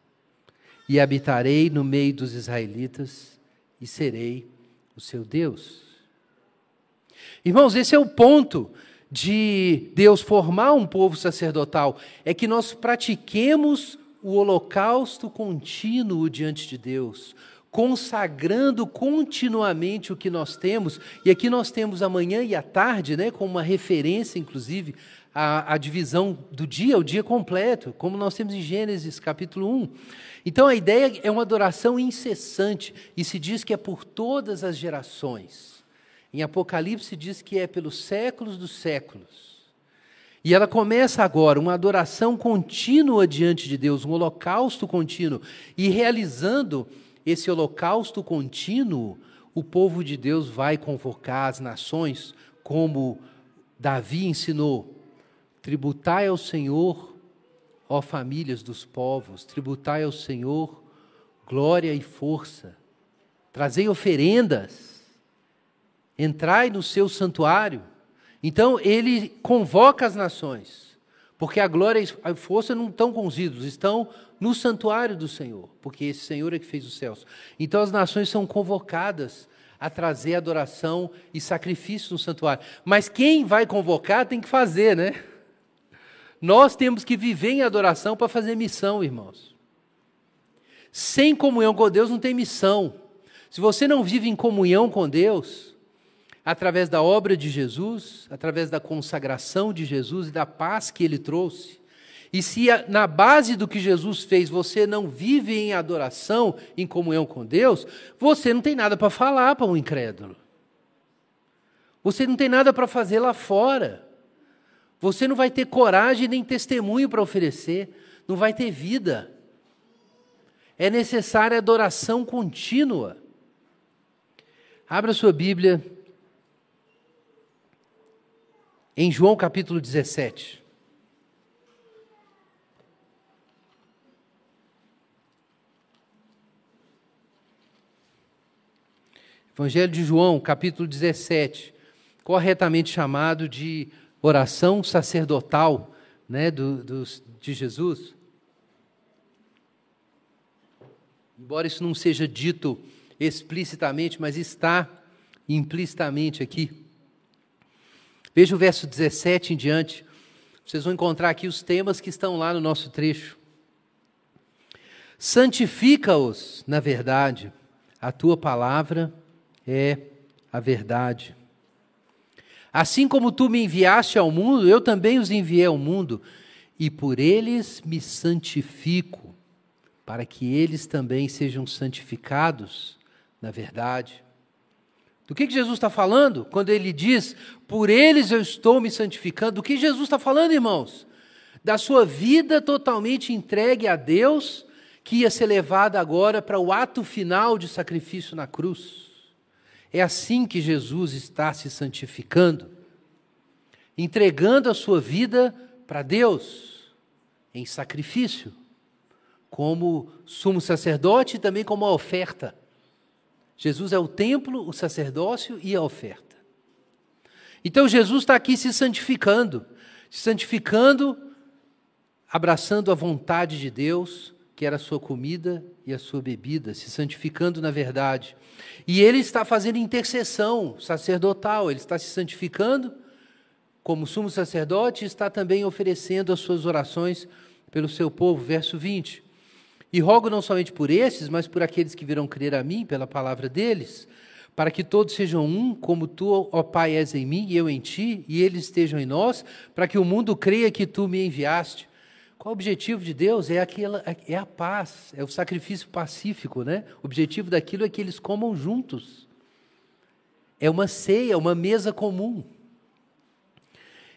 E habitarei no meio dos israelitas e serei o seu Deus. Irmãos, esse é o ponto de Deus formar um povo sacerdotal é que nós pratiquemos o holocausto contínuo diante de Deus, consagrando continuamente o que nós temos. E aqui nós temos a manhã e a tarde, né, como uma referência, inclusive, à, à divisão do dia, o dia completo, como nós temos em Gênesis capítulo 1. Então a ideia é uma adoração incessante, e se diz que é por todas as gerações. Em Apocalipse diz que é pelos séculos dos séculos. E ela começa agora uma adoração contínua diante de Deus, um holocausto contínuo. E realizando esse holocausto contínuo, o povo de Deus vai convocar as nações, como Davi ensinou: tributai ao Senhor, ó famílias dos povos, tributai ao Senhor glória e força, trazei oferendas entrai no seu santuário. Então ele convoca as nações, porque a glória e a força não estão com os ídolos, estão no santuário do Senhor, porque esse Senhor é que fez os céus. Então as nações são convocadas a trazer adoração e sacrifício no santuário. Mas quem vai convocar tem que fazer, né? Nós temos que viver em adoração para fazer missão, irmãos. Sem comunhão com Deus não tem missão. Se você não vive em comunhão com Deus, através da obra de Jesus, através da consagração de Jesus e da paz que ele trouxe, e se na base do que Jesus fez você não vive em adoração, em comunhão com Deus, você não tem nada para falar para um incrédulo. Você não tem nada para fazer lá fora. Você não vai ter coragem nem testemunho para oferecer. Não vai ter vida. É necessária adoração contínua. Abra sua Bíblia em João capítulo 17. Evangelho de João, capítulo 17, corretamente chamado de oração sacerdotal né, do, do, de Jesus. Embora isso não seja dito explicitamente, mas está implicitamente aqui. Veja o verso 17 em diante. Vocês vão encontrar aqui os temas que estão lá no nosso trecho. Santifica-os na verdade, a tua palavra é a verdade. Assim como tu me enviaste ao mundo, eu também os enviei ao mundo, e por eles me santifico, para que eles também sejam santificados na verdade. Do que, que Jesus está falando quando ele diz, por eles eu estou me santificando? Do que Jesus está falando, irmãos? Da sua vida totalmente entregue a Deus, que ia ser levada agora para o ato final de sacrifício na cruz. É assim que Jesus está se santificando, entregando a sua vida para Deus em sacrifício, como sumo sacerdote e também como oferta. Jesus é o templo, o sacerdócio e a oferta. Então Jesus está aqui se santificando, se santificando, abraçando a vontade de Deus, que era a sua comida e a sua bebida, se santificando na verdade. E ele está fazendo intercessão sacerdotal, ele está se santificando como sumo sacerdote e está também oferecendo as suas orações pelo seu povo. Verso 20. E rogo não somente por esses, mas por aqueles que virão crer a mim pela palavra deles, para que todos sejam um, como tu, ó Pai, és em mim e eu em ti, e eles estejam em nós, para que o mundo creia que tu me enviaste. Qual o objetivo de Deus? É, aquela, é a paz, é o sacrifício pacífico, né? O objetivo daquilo é que eles comam juntos. É uma ceia, uma mesa comum.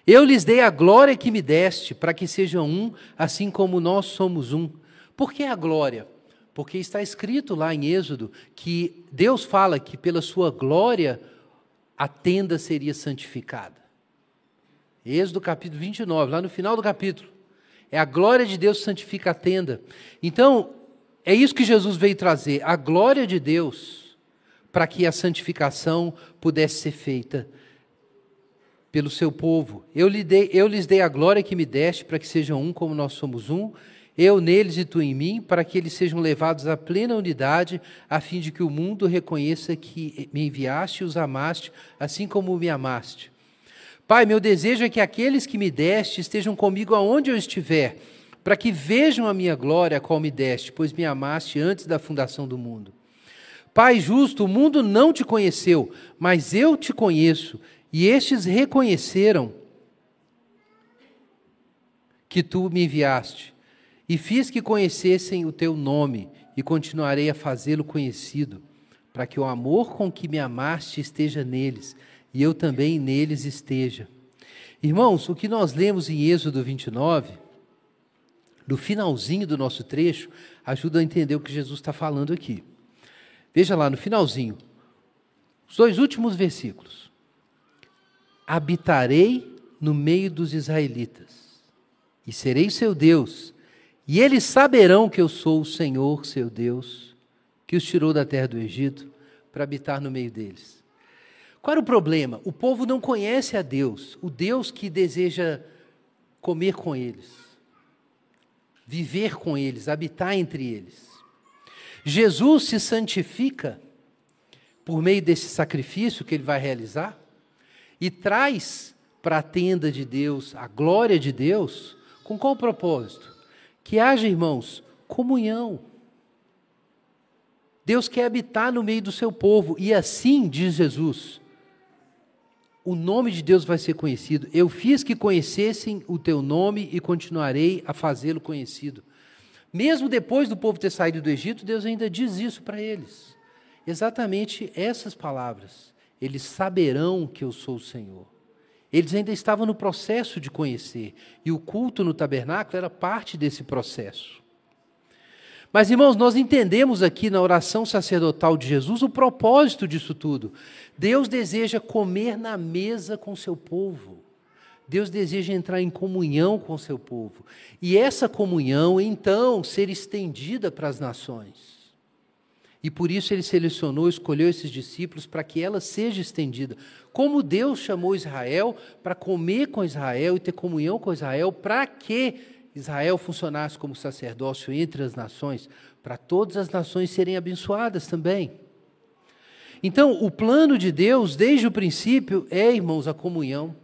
Eu lhes dei a glória que me deste, para que sejam um, assim como nós somos um. Por que a glória? Porque está escrito lá em Êxodo que Deus fala que pela sua glória a tenda seria santificada. Êxodo capítulo 29, lá no final do capítulo. É a glória de Deus que santifica a tenda. Então, é isso que Jesus veio trazer, a glória de Deus, para que a santificação pudesse ser feita pelo seu povo. Eu, lhe dei, eu lhes dei a glória que me deste, para que sejam um como nós somos um, eu neles e tu em mim, para que eles sejam levados à plena unidade, a fim de que o mundo reconheça que me enviaste e os amaste, assim como me amaste. Pai, meu desejo é que aqueles que me deste estejam comigo aonde eu estiver, para que vejam a minha glória, qual me deste, pois me amaste antes da fundação do mundo. Pai justo, o mundo não te conheceu, mas eu te conheço, e estes reconheceram que tu me enviaste, e fiz que conhecessem o teu nome, e continuarei a fazê-lo conhecido, para que o amor com que me amaste esteja neles e eu também neles esteja. Irmãos, o que nós lemos em Êxodo 29, no finalzinho do nosso trecho, ajuda a entender o que Jesus está falando aqui. Veja lá no finalzinho, os dois últimos versículos. Habitarei no meio dos israelitas, e serei seu Deus, e eles saberão que eu sou o Senhor, seu Deus, que os tirou da terra do Egito para habitar no meio deles. Qual era o problema? O povo não conhece a Deus, o Deus que deseja comer com eles, viver com eles, habitar entre eles. Jesus se santifica por meio desse sacrifício que ele vai realizar, e traz para a tenda de Deus a glória de Deus, com qual propósito? Que haja, irmãos, comunhão. Deus quer habitar no meio do seu povo, e assim, diz Jesus, o nome de Deus vai ser conhecido. Eu fiz que conhecessem o teu nome e continuarei a fazê-lo conhecido. Mesmo depois do povo ter saído do Egito, Deus ainda diz isso para eles. Exatamente essas palavras. Eles saberão que eu sou o Senhor. Eles ainda estavam no processo de conhecer, e o culto no tabernáculo era parte desse processo. Mas, irmãos, nós entendemos aqui na oração sacerdotal de Jesus o propósito disso tudo. Deus deseja comer na mesa com seu povo. Deus deseja entrar em comunhão com seu povo. E essa comunhão, então, ser estendida para as nações. E por isso ele selecionou, escolheu esses discípulos para que ela seja estendida. Como Deus chamou Israel para comer com Israel e ter comunhão com Israel, para que Israel funcionasse como sacerdócio entre as nações, para todas as nações serem abençoadas também. Então, o plano de Deus, desde o princípio, é, irmãos, a comunhão,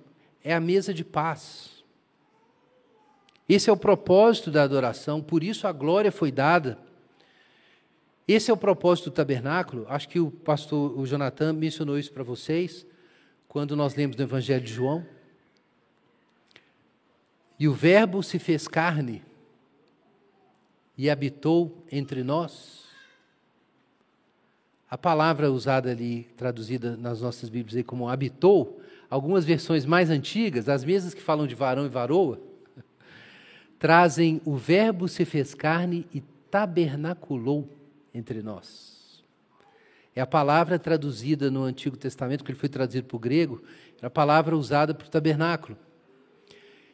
é a mesa de paz. Esse é o propósito da adoração, por isso a glória foi dada. Esse é o propósito do tabernáculo. Acho que o pastor o Jonathan mencionou isso para vocês, quando nós lemos no Evangelho de João. E o Verbo se fez carne e habitou entre nós. A palavra usada ali, traduzida nas nossas Bíblias aí como habitou, algumas versões mais antigas, as mesmas que falam de varão e varoa, trazem o Verbo se fez carne e tabernaculou entre nós. É a palavra traduzida no Antigo Testamento, que ele foi traduzido para o grego, era a palavra usada para o tabernáculo.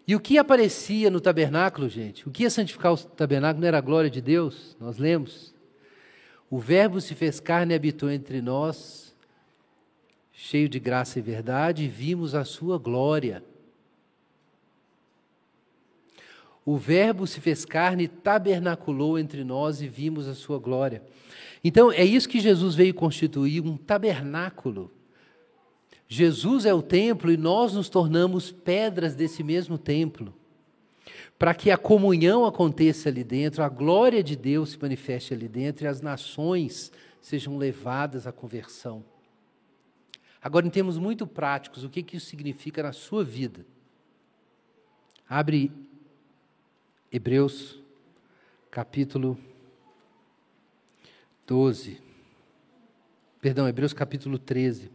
E o que aparecia no tabernáculo, gente? O que ia santificar o tabernáculo não era a glória de Deus? Nós lemos. O Verbo se fez carne e habitou entre nós, cheio de graça e verdade, e vimos a sua glória. O Verbo se fez carne tabernaculou entre nós e vimos a sua glória. Então, é isso que Jesus veio constituir um tabernáculo Jesus é o templo e nós nos tornamos pedras desse mesmo templo. Para que a comunhão aconteça ali dentro, a glória de Deus se manifeste ali dentro e as nações sejam levadas à conversão. Agora, em termos muito práticos, o que, que isso significa na sua vida? Abre Hebreus, capítulo 12. Perdão, Hebreus capítulo 13.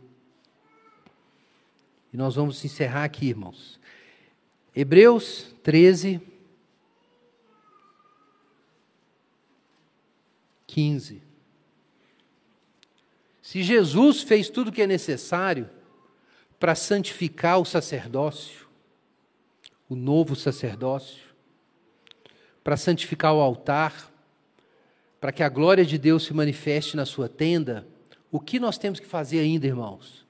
E nós vamos encerrar aqui, irmãos. Hebreus 13, 15. Se Jesus fez tudo o que é necessário para santificar o sacerdócio, o novo sacerdócio, para santificar o altar, para que a glória de Deus se manifeste na sua tenda, o que nós temos que fazer ainda, irmãos?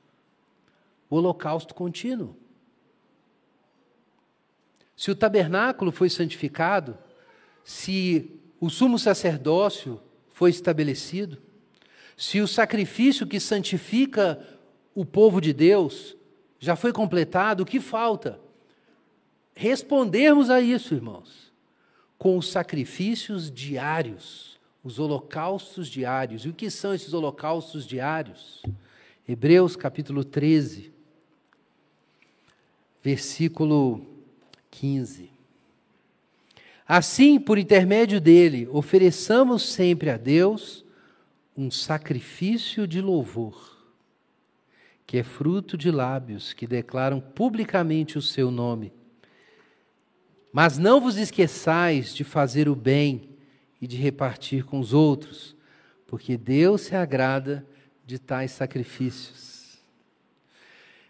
o holocausto contínuo. Se o tabernáculo foi santificado, se o sumo sacerdócio foi estabelecido, se o sacrifício que santifica o povo de Deus já foi completado, o que falta? Respondermos a isso, irmãos, com os sacrifícios diários, os holocaustos diários. E o que são esses holocaustos diários? Hebreus capítulo 13, versículo 15. Assim, por intermédio dele, ofereçamos sempre a Deus um sacrifício de louvor, que é fruto de lábios que declaram publicamente o seu nome. Mas não vos esqueçais de fazer o bem e de repartir com os outros, porque Deus se agrada de tais sacrifícios.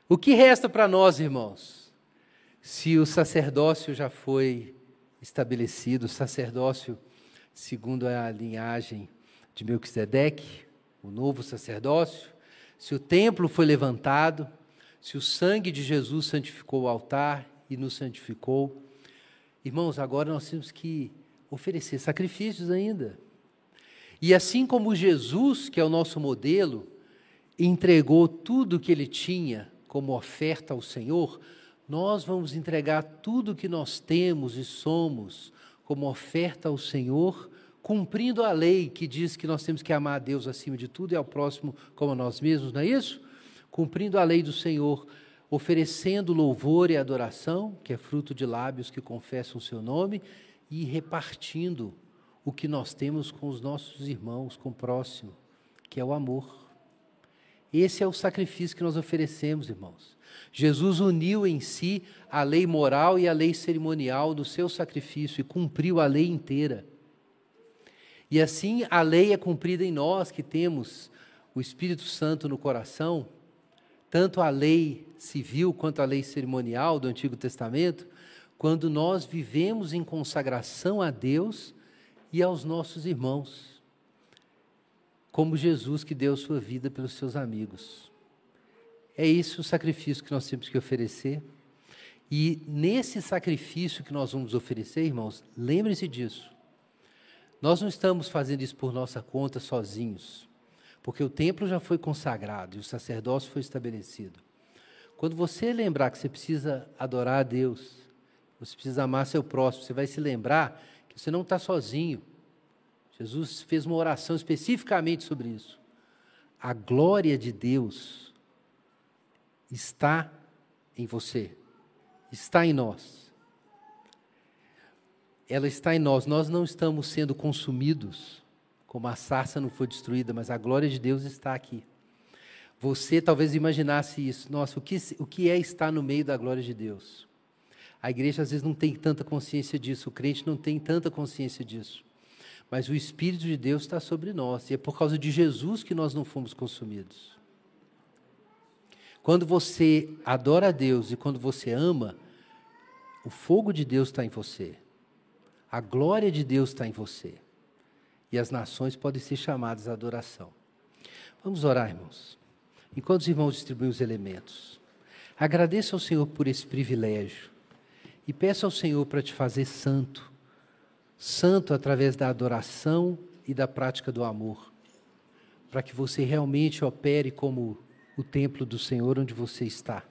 O que resta para nós, irmãos? se o sacerdócio já foi estabelecido, o sacerdócio segundo a linhagem de Melquisedeque, o novo sacerdócio, se o templo foi levantado, se o sangue de Jesus santificou o altar e nos santificou, irmãos, agora nós temos que oferecer sacrifícios ainda. E assim como Jesus, que é o nosso modelo, entregou tudo o que ele tinha como oferta ao Senhor, nós vamos entregar tudo o que nós temos e somos como oferta ao Senhor, cumprindo a lei que diz que nós temos que amar a Deus acima de tudo e ao próximo como a nós mesmos, não é isso? Cumprindo a lei do Senhor, oferecendo louvor e adoração, que é fruto de lábios que confessam o seu nome, e repartindo o que nós temos com os nossos irmãos, com o próximo, que é o amor. Esse é o sacrifício que nós oferecemos, irmãos. Jesus uniu em si a lei moral e a lei cerimonial do seu sacrifício e cumpriu a lei inteira. E assim a lei é cumprida em nós que temos o Espírito Santo no coração, tanto a lei civil quanto a lei cerimonial do Antigo Testamento, quando nós vivemos em consagração a Deus e aos nossos irmãos como Jesus que deu sua vida pelos seus amigos. É isso o sacrifício que nós temos que oferecer. E nesse sacrifício que nós vamos oferecer, irmãos, lembrem-se disso. Nós não estamos fazendo isso por nossa conta sozinhos, porque o templo já foi consagrado e o sacerdócio foi estabelecido. Quando você lembrar que você precisa adorar a Deus, você precisa amar seu próximo, você vai se lembrar que você não está sozinho. Jesus fez uma oração especificamente sobre isso. A glória de Deus está em você, está em nós. Ela está em nós. Nós não estamos sendo consumidos, como a sarça não foi destruída, mas a glória de Deus está aqui. Você talvez imaginasse isso. Nossa, o que, o que é estar no meio da glória de Deus? A igreja às vezes não tem tanta consciência disso, o crente não tem tanta consciência disso mas o Espírito de Deus está sobre nós, e é por causa de Jesus que nós não fomos consumidos. Quando você adora a Deus e quando você ama, o fogo de Deus está em você, a glória de Deus está em você, e as nações podem ser chamadas à adoração. Vamos orar, irmãos. Enquanto os irmãos distribuem os elementos, agradeça ao Senhor por esse privilégio e peça ao Senhor para te fazer santo santo através da adoração e da prática do amor, para que você realmente opere como o templo do Senhor onde você está.